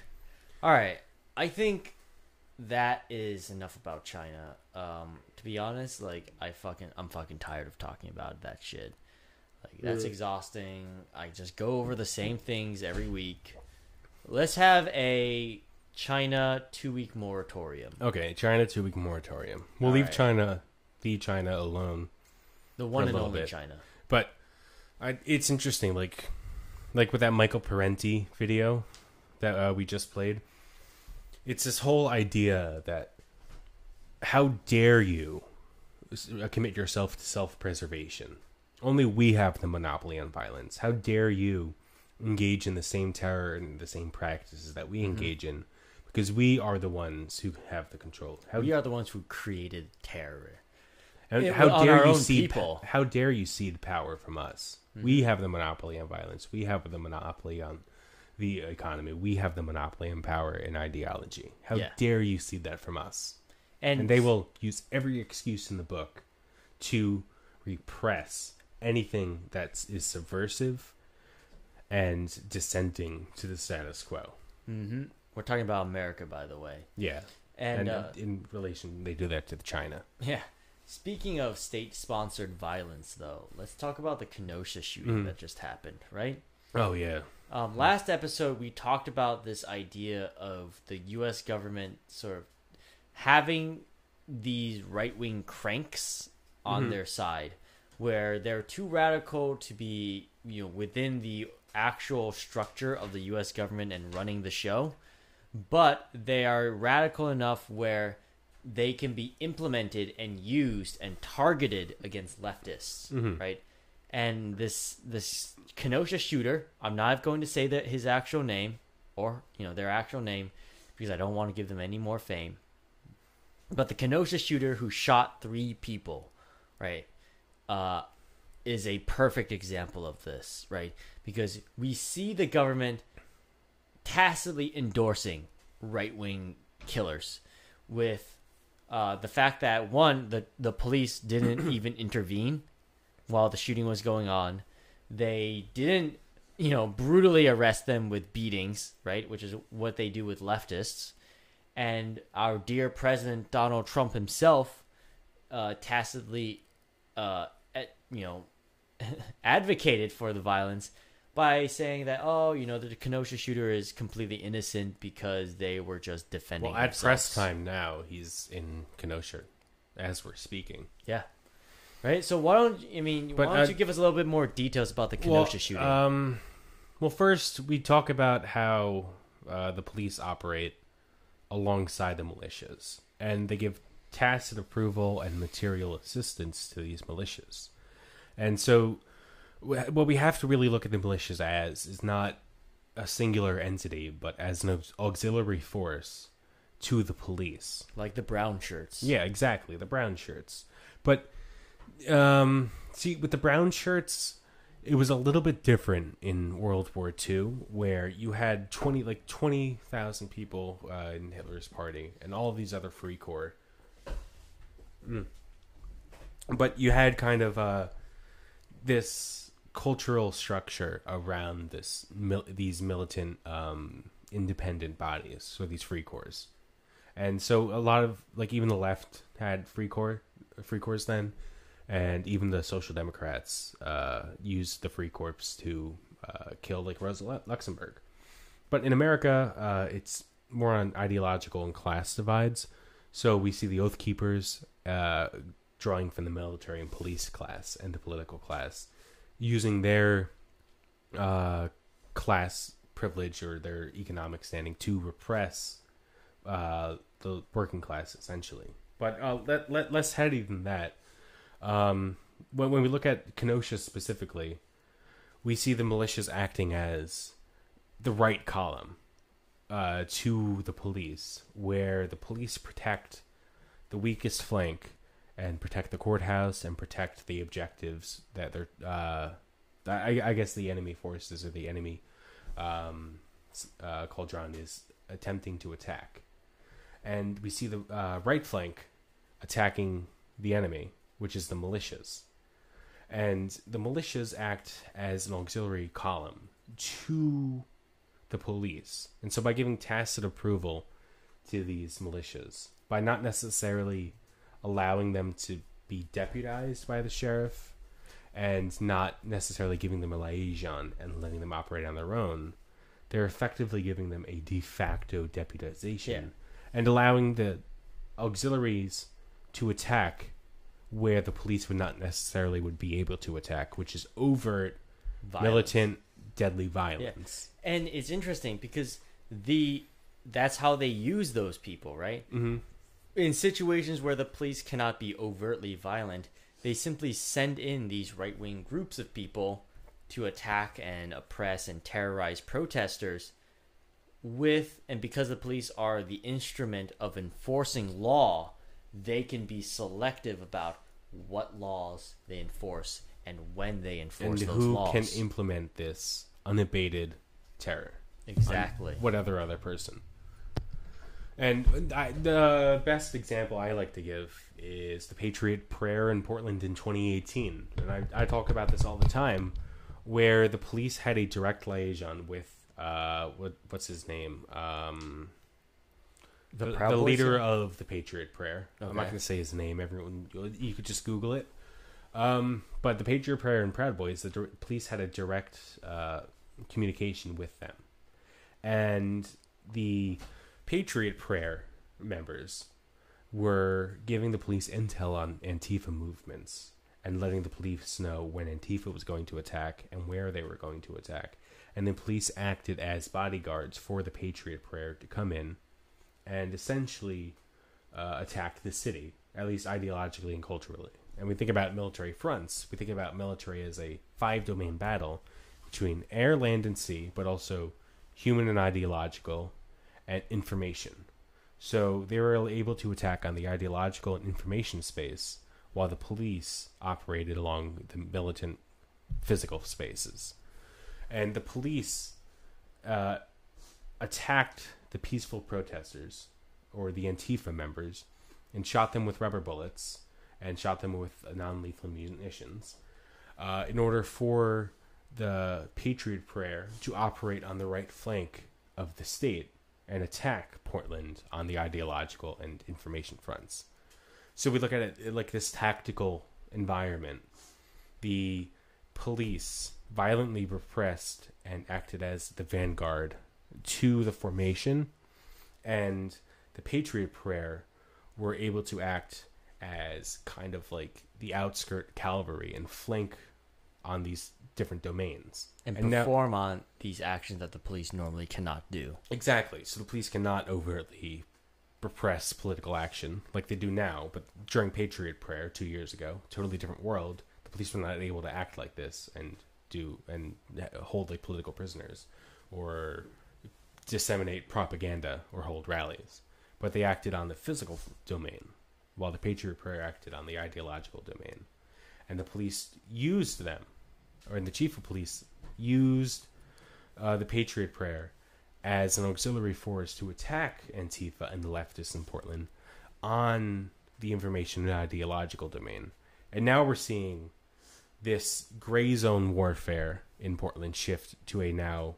All right. I think that is enough about China. Um, to be honest, like I fucking I'm fucking tired of talking about that shit. Like that's exhausting. I just go over the same things every week. Let's have a China two week moratorium. Okay, China two week moratorium. We'll All leave right. China, the China alone. The one and only bit. China. But I, it's interesting, like like with that Michael Parenti video that uh, we just played. It's this whole idea that how dare you uh, commit yourself to self preservation? Only we have the monopoly on violence. How dare you engage in the same terror and the same practices that we engage in? because we are the ones who have the control. How, We are the ones who created terror. how, it- how dare you see people. Mm-hmm. How dare you cede power from us? We have the monopoly on violence. We have the monopoly on the economy. We have the monopoly on power and ideology. How Yeah. dare you cede that from us? And, and they will use every excuse in the book to repress anything that is subversive and dissenting to the status quo. hmm We're talking about America, by the way. Yeah, And, and, uh, in relation, they do that to China. yeah. Speaking of state-sponsored violence, though, let's talk about the Kenosha shooting Mhm. that just happened. Right. Oh yeah, Um, last episode, we talked about this idea of the U.S. government sort of having these right wing cranks on Mhm. their side, where they're too radical to be, you know, within the actual structure of the U.S. government and running the show, but they are radical enough where they can be implemented and used and targeted against leftists, Mhm. right? And this this Kenosha shooter, I'm not going to say that his actual name or you know their actual name because I don't want to give them any more fame. But the Kenosha shooter who shot three people, right, uh, is a perfect example of this, right? Because we see the government tacitly endorsing right wing killers with uh, the fact that one, the the police didn't even intervene while the shooting was going on. They didn't, you know, brutally arrest them with beatings, right? Which is what they do with leftists. And our dear President Donald Trump himself uh, tacitly, uh, at, you know, advocated for the violence by saying that, oh, you know, the Kenosha shooter is completely innocent because they were just defending. well, at press time now, he's in Kenosha as we're speaking. Yeah. Right. So why don't I mean But, why don't uh, you give us a little bit more details about the Kenosha well, shooting? Um, well, first we talk about how uh, the police operate alongside the militias, and they give tacit approval and material assistance to these militias. And so, what we have to really look at the militias as is not a singular entity, but as an auxiliary force to the police. like the brown shirts. Yeah, exactly. The brown shirts. But um see with the brown shirts it was a little bit different in World War II where you had 20 like 20,000 people uh, in Hitler's party and all these other free corps. Mm. But you had kind of uh this cultural structure around this mil- these militant um independent bodies so these free corps and so a lot of like even the left had free corps free corps then and even the social democrats uh, used the free corps to uh, kill like rosa luxemburg but in america uh, it's more on ideological and class divides so we see the oath keepers uh, drawing from the military and police class and the political class using their uh, class privilege or their economic standing to repress uh, the working class essentially. But let, let less heady than that. Um, when when we look at Kenosha specifically, we see the militias acting as the right column uh, to the police, where the police protect the weakest flank and protect the courthouse and protect the objectives that they're. Uh, I, I guess the enemy forces or the enemy um, uh, cauldron is attempting to attack and we see the uh, right flank attacking the enemy, which is the militias. And the militias act as an auxiliary column to the police. And so by giving tacit approval to these militias, by not necessarily allowing them to be deputized by the sheriff and not necessarily giving them a liaison and letting them operate on their own, they're effectively giving them a de facto deputization Yeah. and allowing the auxiliaries to attack where the police would not necessarily would be able to attack, which is overt Violence. militant deadly violence. And it's interesting because the that's how they use those people, right? Mm-hmm. In situations where the police cannot be overtly violent, they simply send in these right wing groups of people to attack and oppress and terrorize protesters with and because the police are the instrument of enforcing law, they can be selective about what laws they enforce and when they enforce and those who laws. can implement this unabated terror? exactly. what other other person. And I, the best example I like to give is the Patriot Prayer in Portland in 2018. And I, I talk about this all the time, where the police had a direct liaison with uh, what what's his name, um, the, the, Boys? leader of the Patriot Prayer. I'm not going to say his name. Everyone, you could just Google it. Um, but the Patriot Prayer and Proud Boys, the dir- police had a direct uh, communication with them, and the Patriot Prayer members were giving the police intel on Antifa movements and letting the police know when Antifa was going to attack and where they were going to attack. And the police acted as bodyguards for the Patriot Prayer to come in and essentially uh, attack the city, at least ideologically and culturally. And we think about military fronts. We think about military as a five domain battle between air, land, and sea, but also human and ideological and information. So they were able to attack on the ideological and information space while the police operated along the militant physical spaces. And the police uh, attacked the peaceful protesters or the Antifa members and shot them with rubber bullets and shot them with non lethal munitions uh, in order for the Patriot Prayer to operate on the right flank of the state and attack Portland on the ideological and information fronts. So we look at it like this tactical environment. The police violently repressed and acted as the vanguard to the formation, and the Patriot Prayer were able to act as kind of like the outskirt cavalry and flank on these different domains. and, now- perform on these actions that the police normally cannot do. Exactly. So the police cannot overtly repress political action like they do now, but during Patriot Prayer two years ago, totally different world, the police were not able to act like this and do and hold like political prisoners or disseminate propaganda or hold rallies. But they acted on the physical domain, while the Patriot Prayer acted on the ideological domain. And the police used them, or the chief of police used uh, the Patriot Prayer as an auxiliary force to attack Antifa and the leftists in Portland on the information and ideological domain. And now we're seeing this gray zone warfare in Portland shift to a now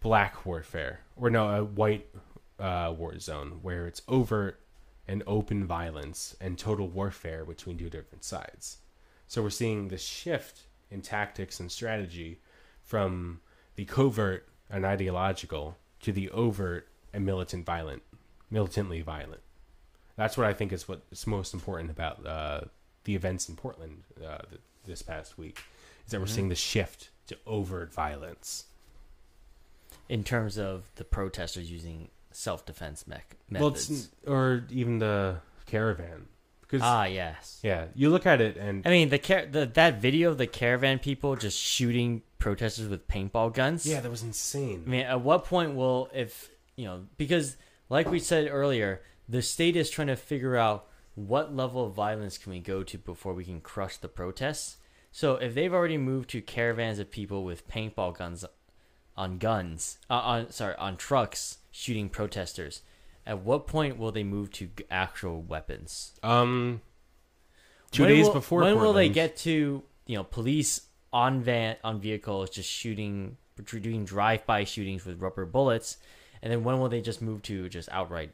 black warfare, or no, a white uh, war zone where it's overt and open violence and total warfare between two different sides. So we're seeing this shift in tactics and strategy from the covert and ideological to the overt and militant violent, militantly violent. That's what I think is what's most important about uh, the events in Portland uh, th- this past week is that we're seeing the shift to overt violence. In terms of the protesters using self-defense Well, methods. it's, or even the caravan because ah, yes. yeah, you look at it and I mean, the, car- the that video of the caravan people just shooting protesters with paintball guns. yeah, that was insane. I mean, at what point will if you know because like we said earlier, the state is trying to figure out what level of violence can we go to before we can crush the protests. So if they've already moved to caravans of people with paintball guns on guns, uh, on sorry, on trucks shooting protesters, at what point will they move to g- actual weapons? Um, two When days will- before when will they get to you know police on van on vehicles just shooting doing drive by shootings with rubber bullets? And then when will they just move to just outright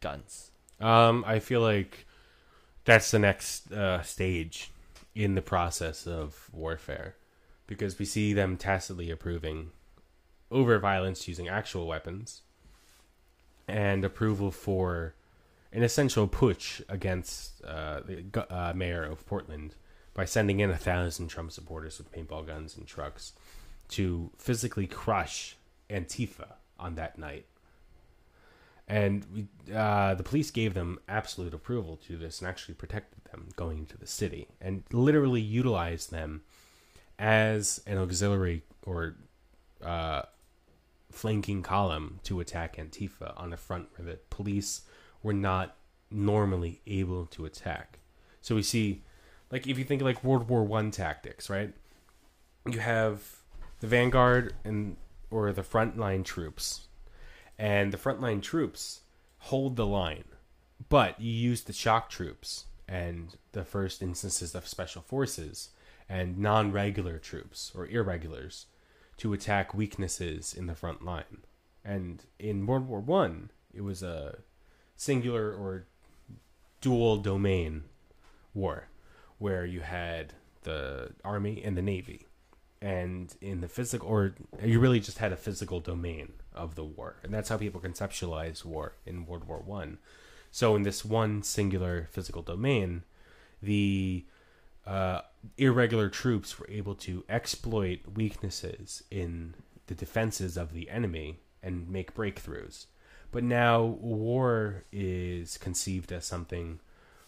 guns? Um, I feel like that's the next uh, stage in the process of warfare because we see them tacitly approving over violence using actual weapons and approval for an essential putsch against uh, the uh, mayor of Portland by sending in a thousand Trump supporters with paintball guns and trucks to physically crush Antifa on that night. And we, uh, the police gave them absolute approval to this and actually protected them going into the city and literally utilized them as an auxiliary or uh, flanking column to attack Antifa on a front where the police were not normally able to attack. So we see, like, if you think like World War One tactics, right? You have the vanguard and or the frontline troops, and the frontline troops hold the line, but you use the shock troops and the first instances of special forces and non-regular troops or irregulars to attack weaknesses in the front line. And in World War One, it was a singular or dual domain war where you had the army and the navy. And in the physical, or you really just had a physical domain of the war, and that's how people conceptualize war in World War One. So in this one singular physical domain, the uh, irregular troops were able to exploit weaknesses in the defenses of the enemy and make breakthroughs. But now war is conceived as something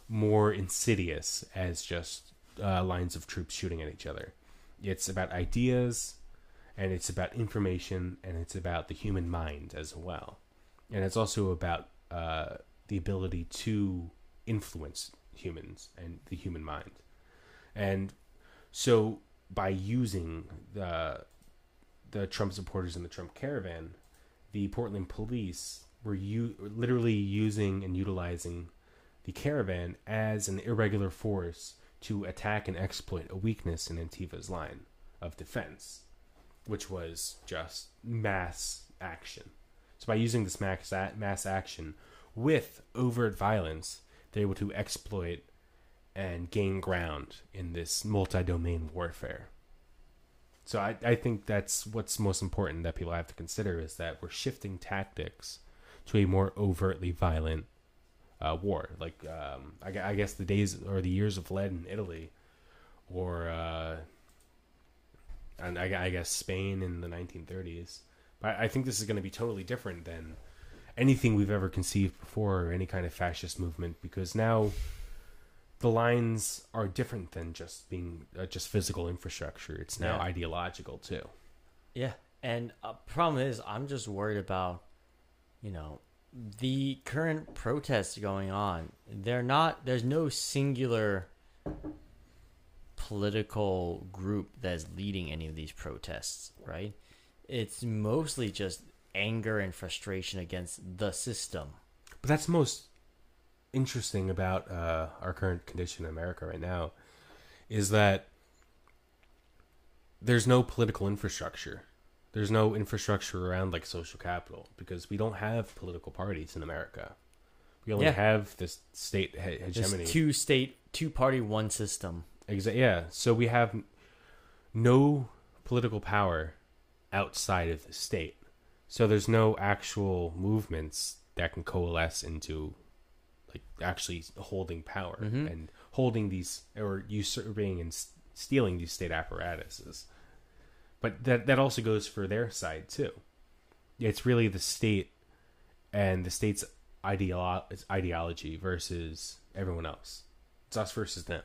more insidious, as just uh, lines of troops shooting at each other. It's about ideas, and it's about information, and it's about the human mind as well. And it's also about uh, the ability to influence humans and the human mind. And so by using the the Trump supporters in the Trump caravan, the Portland police were literally using and utilizing the caravan as an irregular force to attack and exploit a weakness in Antifa's line of defense, which was just mass action. So by using this mass mass action with overt violence, they're able to exploit and gain ground in this multi-domain warfare. So I, I think that's what's most important that people have to consider is that we're shifting tactics to a more overtly violent uh, war. Like um, I, I guess the days or the years of lead in Italy, or uh, and I, I guess Spain in the 1930s. But I think this is going to be totally different than anything we've ever conceived before, or any kind of fascist movement, because now the lines are different than just being uh, just physical infrastructure. It's now Yeah. ideological too. Yeah, and uh, problem is, I'm just worried about, you know, the current protests going on. They're not. There's no singular political group that's leading any of these protests, right? It's mostly just anger and frustration against the system. But that's most interesting about uh, our current condition in America right now is that there's no political infrastructure. There's no infrastructure around like social capital because we don't have political parties in America. We only Yeah. have this state he- hegemony. two state, two party, one system. Exactly. yeah. So we have no political power outside of the state. So there's no actual movements that can coalesce into like actually holding power Mhm. and holding these or usurping and stealing these state apparatuses. But that that also goes for their side too. It's really the state and the state's ideolo- ideology versus everyone else. It's us versus them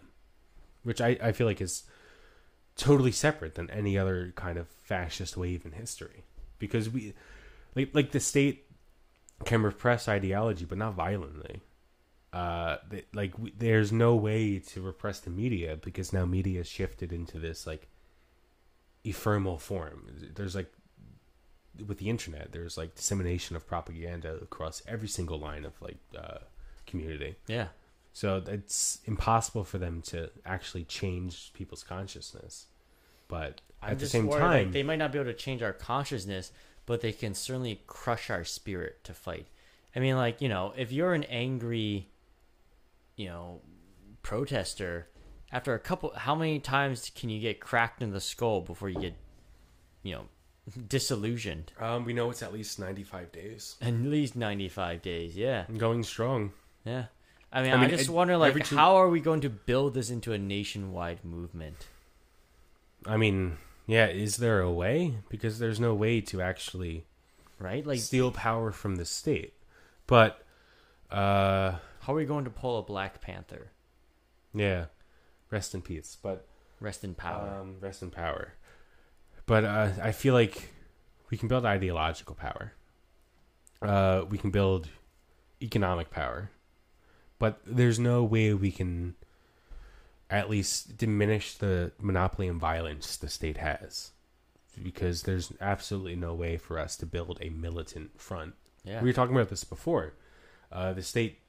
which I, I feel like is totally separate than any other kind of fascist wave in history because we like like the state can repress ideology but not violently uh they, like we, there's no way to repress the media because now media has shifted into this like ephemeral form there's like with the internet there's like dissemination of propaganda across every single line of like uh community Yeah, so it's impossible for them to actually change people's consciousness. But I'm at the same worried, time, like, they might not be able to change our consciousness, but they can certainly crush our spirit to fight. I mean, like you know, if you're an angry, you know, protester, after a couple, how many times can you get cracked in the skull before you get, you know, disillusioned? um, we know it's at least 95 days. At least ninety five days. Yeah, Going strong. yeah. I mean, I I, mean, just it- wonder, like, two- how are we going to build this into a nationwide movement? I mean, yeah, is there a way? Because there's no way to actually Right? Like, steal power from the state. But, uh, how are we going to pull a Black Panther? yeah, rest in peace. But Rest in power. Um, rest in power. But uh, I feel like we can build ideological power. Uh, we can build economic power, but there's no way we can at least diminish the monopoly and violence the state has, because there's absolutely no way for us to build a militant front. Yeah. We were talking about this before. Uh, the state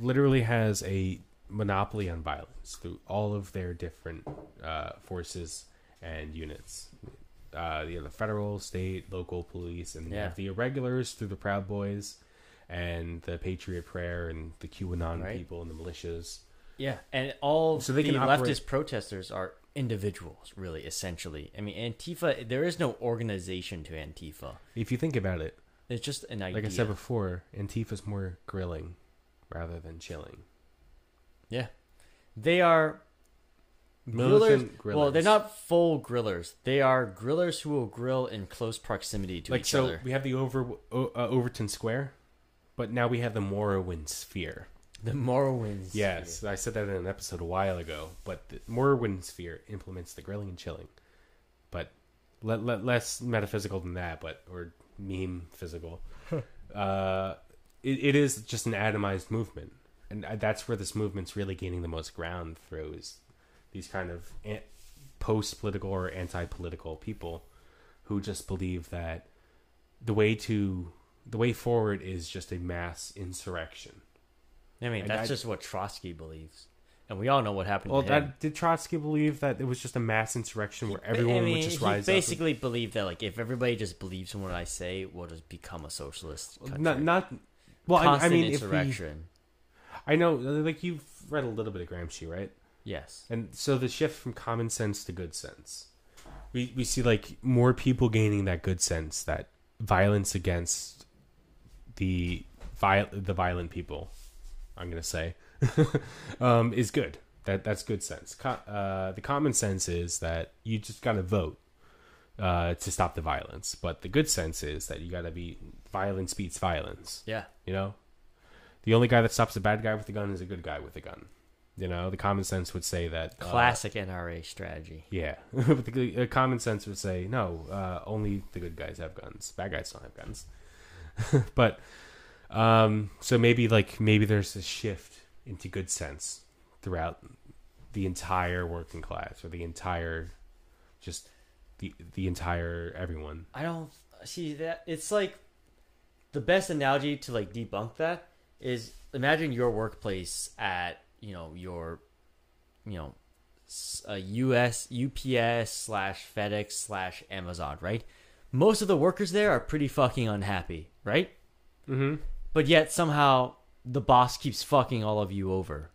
literally has a monopoly on violence through all of their different uh, forces and units. Uh, you have the federal, state, local police, and Yeah. the irregulars through the Proud Boys and the Patriot Prayer and the QAnon Right. people and the militias. Yeah, and all So they the can leftist protesters are individuals, really, essentially. I mean, Antifa. There is no organization to Antifa. If you think about it, It's just an idea. like I said before, Antifa's more grilling rather than chilling. yeah, they are grillers. Militant Well, they're not full grillers. They are grillers who will grill in close proximity to like each so other. we have the over uh, Overton Square, but now we have the Morrowind Sphere. The Morrowinds. Yes, I said that in an episode a while ago. But the Morrowind Sphere implements the grilling and chilling, but le- le- less metaphysical than that, but or meme physical. uh, it, it is just an atomized movement, and that's where this movement's really gaining the most ground through is these kind of an- post-political or anti-political people who just believe that the way to the way forward is just a mass insurrection. I mean, And that's I- just what Trotsky believes, and we all know what happened. Well, that, did Trotsky believe that it was just a mass insurrection where everyone I mean, would just he rise basically believed that like if everybody just believes in what I say, we'll just become a socialist country. Not, not. Well, I, I mean, if we. I know, like you've read a little bit of Gramsci, right? Yes. And so the shift from common sense to good sense, we we see like more people gaining that good sense that violence against the vi- the violent people, I'm gonna say, um, is good. That that's good sense. Co- uh, the common sense is that you just gotta vote uh, to stop the violence, but the good sense is that you gotta be violence beats violence. Yeah. You know, the only guy that stops a bad guy with a gun is a good guy with a gun. You know, the common sense would say that uh, Classic NRA strategy. yeah, but the uh, common sense would say no. Uh, only the good guys have guns. Bad guys don't have guns. but um, so maybe like maybe there's a shift into good sense throughout the entire working class or the entire just the the entire everyone. I don't see that. It's like the best analogy to like debunk that is imagine your workplace at you know your you know s- a US UPS slash FedEx slash Amazon, right? Most of the workers there are pretty fucking unhappy, right? Mm-hmm. But yet somehow the boss keeps fucking all of you over.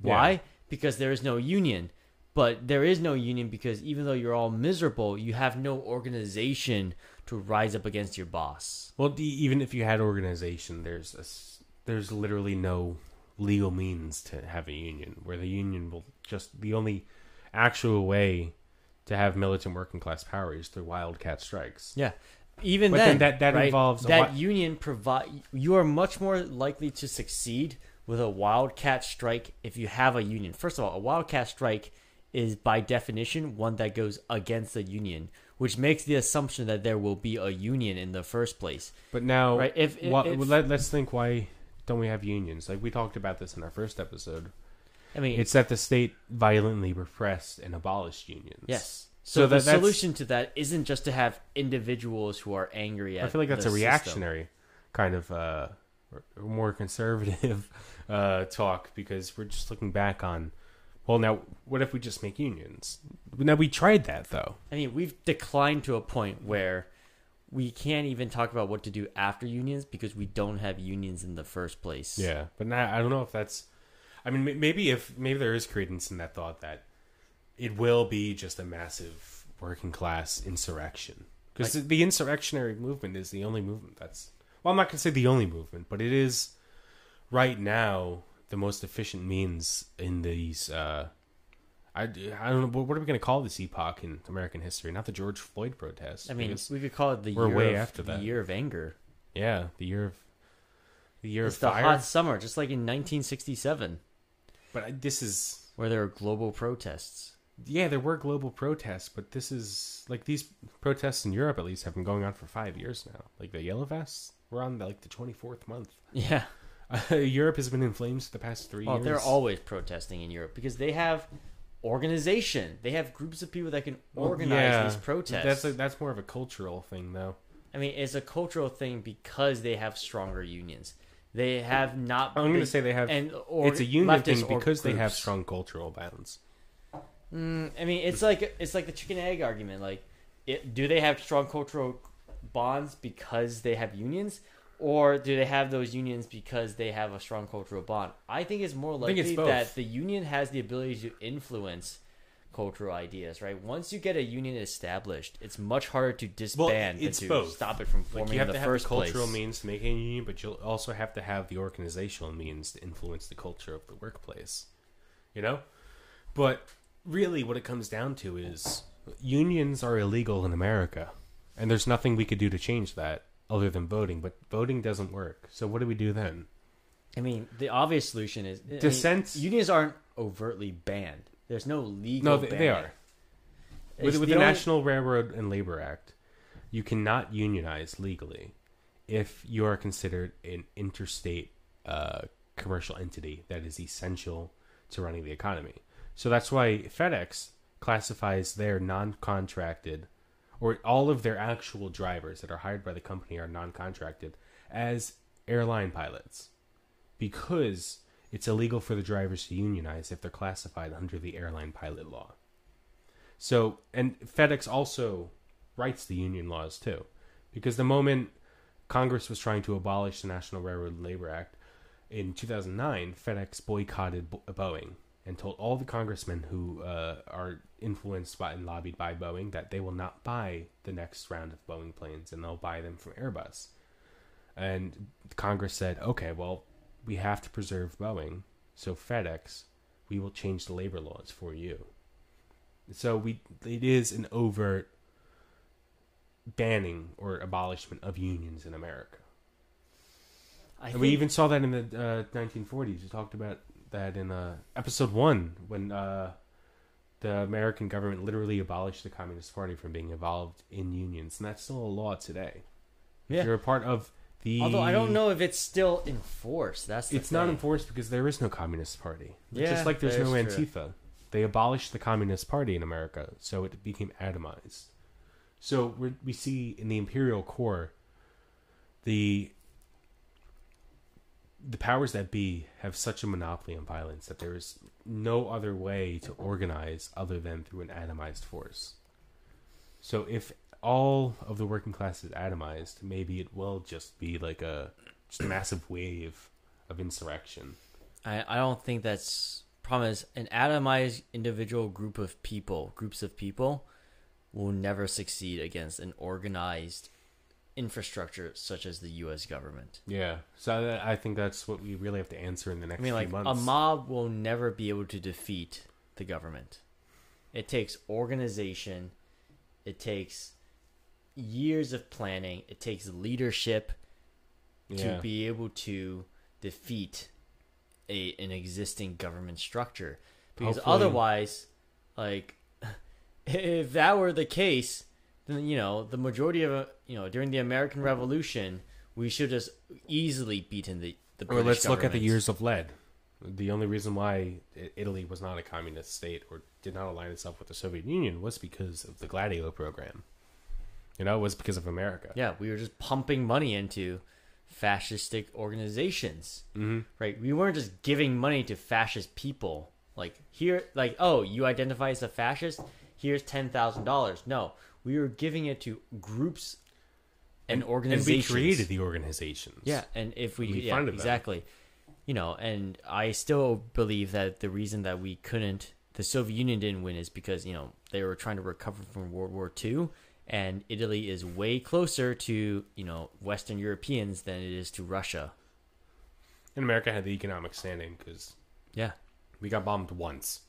Why? Yeah. Because there is no union. But there is no union because even though you're all miserable, you have no organization to rise up against your boss. Well, the, even if you had organization, there's a there's literally no legal means to have a union. Where the union will just the only actual way to have militant working class power is through wildcat strikes. Yeah. Even But then, then that- that right, involves that union provide you are much more likely to succeed with a wildcat strike if you have a union. First of all, a wildcat strike is by definition one that goes against the union, which makes the assumption that there will be a union in the first place. But now, Right, if- if- if- let, let's think why don't we have unions? Like we talked about this in our first episode. I mean, It's that the state violently repressed and abolished unions. yes. So So, the solution to that isn't just to have individuals who are angry at. I feel like that's a system. reactionary kind of uh, or- or more conservative uh, talk because we're just looking back on. Well, now what if we just make unions? Now we tried that though. I mean, we've declined to a point where we can't even talk about what to do after unions because we don't have unions in the first place. Yeah, but now I don't know if that's. I mean, maybe if maybe there is credence in that thought that it will be just a massive working class insurrection because the, the insurrectionary movement is the only movement that's. Well, I'm not gonna say the only movement, but it is right now the most efficient means in these. Uh, I, I don't know what are we gonna call this epoch in American history? Not the George Floyd protests. I mean, because- we could call it the we're year way of, after the that. year of anger. yeah, the year of the year It's of the fire. hot summer, just like in 1967, But I, this is where there were global protests. yeah, there were global protests, but this is like these protests in Europe at least have been going on for five years now. Like the Yellow Vests, we're on like the twenty fourth month. Yeah. Uh, Europe has been in flames for the past three Well, years. they're always protesting in Europe because they have organization. They have groups of people that can Well, organize yeah, these protests. That's a, that's more of a cultural thing, though. I mean, it's a cultural thing because they have stronger unions. They have not. I'm going to say they have. and or it's a union thing because they have strong cultural balance. Mm, I mean, it's like it's like the chicken egg argument. Like, it, do they have strong cultural bonds because they have unions, or do they have those unions because they have a strong cultural bond? I think it's more think it's likely that the union has the ability to influence cultural ideas. Right? Once you get a union established, it's much harder to disband it's than to both. stop it from Like forming you have in to the have the first cultural place. means to make a union, but you'll also have to have the organizational means to influence the culture of the workplace. You know, but really, what it comes down to is unions are illegal in America, and there's nothing we could do to change that other than voting. But voting doesn't work. So what do we do then? I mean, the obvious solution is I mean, Dissent- unions aren't overtly banned. There's no legal. No, they, they are. With, It's with the the, only- National Railroad and Labor Act, you cannot unionize legally if you are considered an interstate uh, commercial entity that is essential to running the economy. So that's why FedEx classifies their non-contracted or all of their actual drivers that are hired by the company are non-contracted as airline pilots because it's illegal for the drivers to unionize if they're classified under the airline pilot law. So, and FedEx also writes the union laws too, because the moment Congress was trying to abolish the National Railroad Labor Act in 2009, FedEx boycotted Boeing and told all the congressmen who uh, are influenced by and lobbied by Boeing that they will not buy the next round of Boeing planes and they'll buy them from Airbus. And Congress said, okay, well, we have to preserve Boeing, so FedEx, we will change the labor laws for you. So we it is an overt banning or abolishment of unions in America. I And think, we even saw that in the uh, 1940s. We talked about that in uh, episode one when uh, the American government literally abolished the Communist Party from being involved in unions, and that's still a law today. If Yeah. You're a part of the. although I don't know if it's still enforced. That's the It's not enforced because there is no Communist Party. Yeah, Just like there's no is true. Antifa. They abolished the Communist Party in America, so it became atomized. So we see in the imperial core the the powers that be have such a monopoly on violence that there is no other way to organize other than through an atomized force. So if all of the working class is atomized, maybe it will just be like a just a massive wave of insurrection. I, I don't think that's problem is an atomized individual group of people, groups of people, will never succeed against an organized infrastructure such as the U.S. government. Yeah, so I I think that's what we really have to answer in the next I mean, few like months. a mob will never be able to defeat the government. It takes organization. It takes years of planning. It takes leadership yeah. to be able to defeat a an existing government structure. Because Hopefully- otherwise, like if that were the case, then you know the majority of uh, you know during the American Revolution, we should just easily beaten the the. Or British let's look at the years of lead. The only reason why Italy was not a communist state or did not align itself with the Soviet Union was because of the Gladio program. You know, it was because of America. Yeah, we were just pumping money into fascistic organizations. hmm right? We weren't just giving money to fascist people. Like here, like oh, you identify as a fascist. Here's ten thousand dollars. No, we were giving it to groups and, And we created the organizations. yeah, and if we, We yeah, funded them. exactly, you know, and I still believe that the reason that we couldn't, the Soviet Union didn't win, is because you know they were trying to recover from World War II, and Italy is way closer to you know Western Europeans than it is to Russia. And America had the economic standing because Yeah, we got bombed once.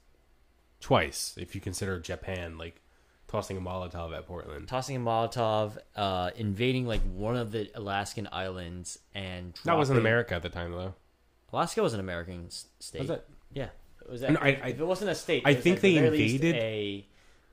Twice, if you consider Japan like tossing a Molotov at Portland. tossing a Molotov, uh, invading like one of the Alaskan islands, and That wasn't America at the time, though. Alaska was an American s- state. Was it? Yeah, It was. A, No, I- I- if it wasn't a state, I think they invaded- a.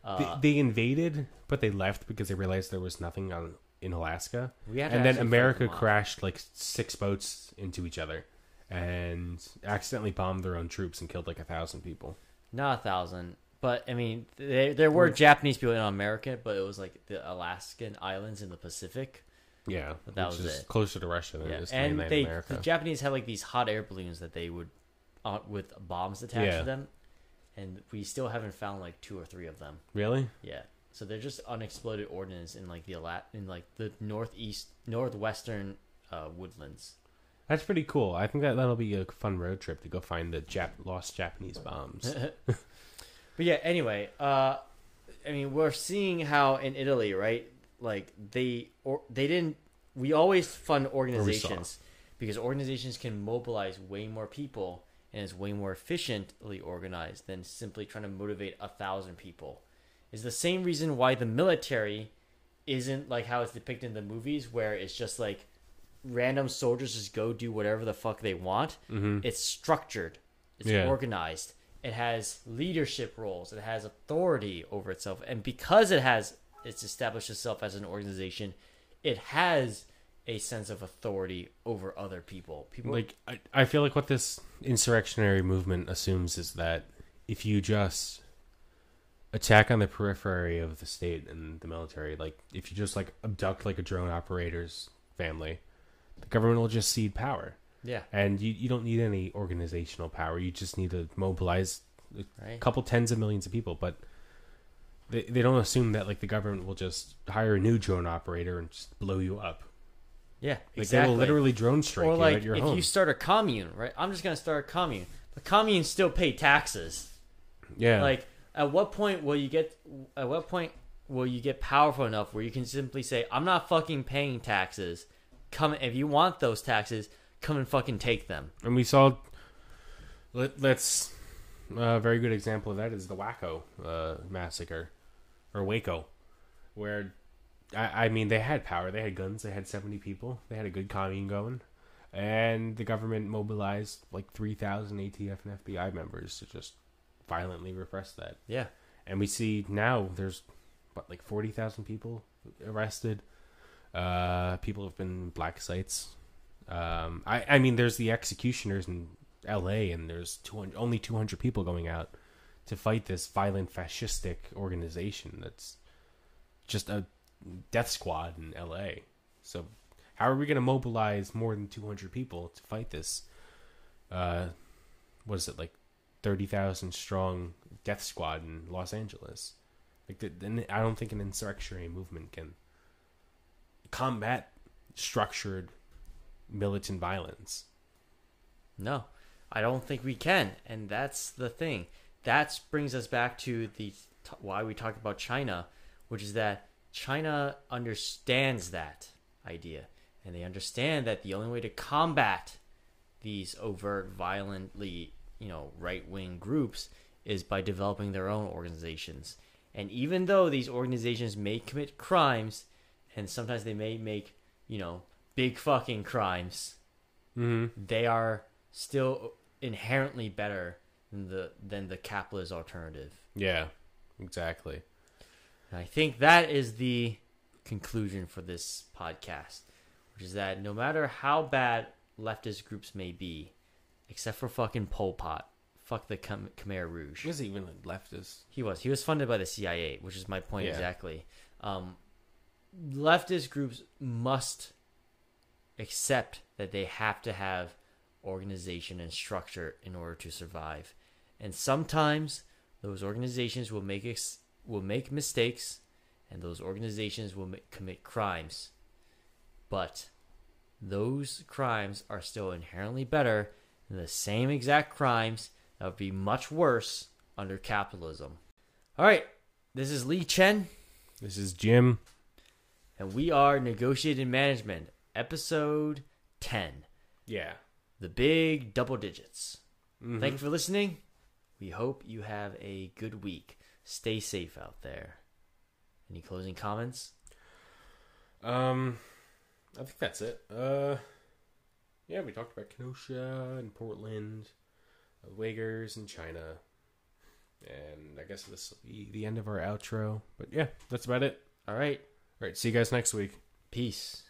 Uh, they, they invaded, but they left because they realized there was nothing on in Alaska. We had to and then America crashed like six boats into each other and accidentally bombed their own troops and killed like a thousand people. not a thousand, but I mean, there there were Japanese people in America, but it was like the Alaskan islands in the Pacific. Yeah, But that which was is it. closer to Russia than Yeah, it is to and mainland they America. the Japanese had like these hot air balloons that they would, uh, with bombs attached Yeah. to them, and we still haven't found like two or three of them. really? Yeah, so they're just unexploded ordnance in like the Ala- in like the northeast northwestern uh, woodlands. That's pretty cool. I think that that'll be a fun road trip to go find the Jap- lost Japanese bombs. But yeah, anyway, uh, I mean, we're seeing how in Italy, right? Like they or they didn't. We always fund organizations because organizations can mobilize way more people and is way more efficiently organized than simply trying to motivate a thousand people. Is the same reason why the military isn't like how it's depicted in the movies, where it's just like random soldiers just go do whatever the fuck they want. Mm-hmm. It's structured. It's Yeah. organized. It has leadership roles. It has authority over itself, and because it has it's established itself as an organization, it has a sense of authority over other people. People like I, I feel like what this insurrectionary movement assumes is that if you just attack on the periphery of the state and the military like if you just like abduct like a drone operator's family the government will just cede power yeah, and you, you don't need any organizational power you just need to mobilize a right. couple tens of millions of people but they, they don't assume that like the government will just hire a new drone operator and just blow you up Yeah, like exactly. they will literally drone strike or you like at your if home you start a commune, right? I'm just gonna start a commune. The communes still pay taxes. yeah Like, at what point will you get? At what point will you get powerful enough where you can simply say, "I'm not fucking paying taxes. Come if you want those taxes, come and fucking take them." and we saw let, let's a very good example of that is the Waco uh, massacre or Waco where I, I mean they had power. They had guns. They had 70 people. They had a good commune going. And the government mobilized like 3000 ATF and FBI members to just violently repress that. Yeah, and we see now there's what like 40,000 people arrested. Uh people have been black sites um i i mean there's the executioners in LA and there's 200 only 200 people going out to fight this violent fascistic organization that's just a death squad in LA so how are we going to mobilize more than 200 people to fight this uh what is it like 30,000 strong death squad in Los Angeles. Like the, I don't think an insurrectionary movement can combat structured militant violence. no, I don't think we can, and that's the thing. That brings us back to the why we talk about China, which is that China understands that idea, and they understand that the only way to combat these overt, violently, you know, right wing groups is by developing their own organizations. And even though these organizations may commit crimes, and sometimes they may make, you know, big fucking crimes, Mm-hmm. they are still inherently better than the than the capitalist alternative. Yeah, exactly. And I think that is the conclusion for this podcast, which is that no matter how bad leftist groups may be, except for fucking Pol Pot, fuck the Khmer Khmer Rouge. He was even a leftist. He was. He was funded by the CIA, which is my point Yeah. exactly. Um, leftist groups must accept that they have to have organization and structure in order to survive. And sometimes those organizations will make ex- will make mistakes, and those organizations will commit crimes. But those crimes are still inherently better than the same exact crimes that would be much worse under capitalism. All right, this is Lee Chen, This is Jim. and we are Negotiated Management, episode 10, Yeah. the big double digits. Mhm. Thank you for listening. We hope you have a good week. Stay safe out there. Any closing comments? Um, I think that's it. Uh, yeah, we talked about Kenosha and Portland. Uyghurs and China. And I guess this will be the end of our outro. But yeah, that's about it. All right. All right, see you guys next week. Peace.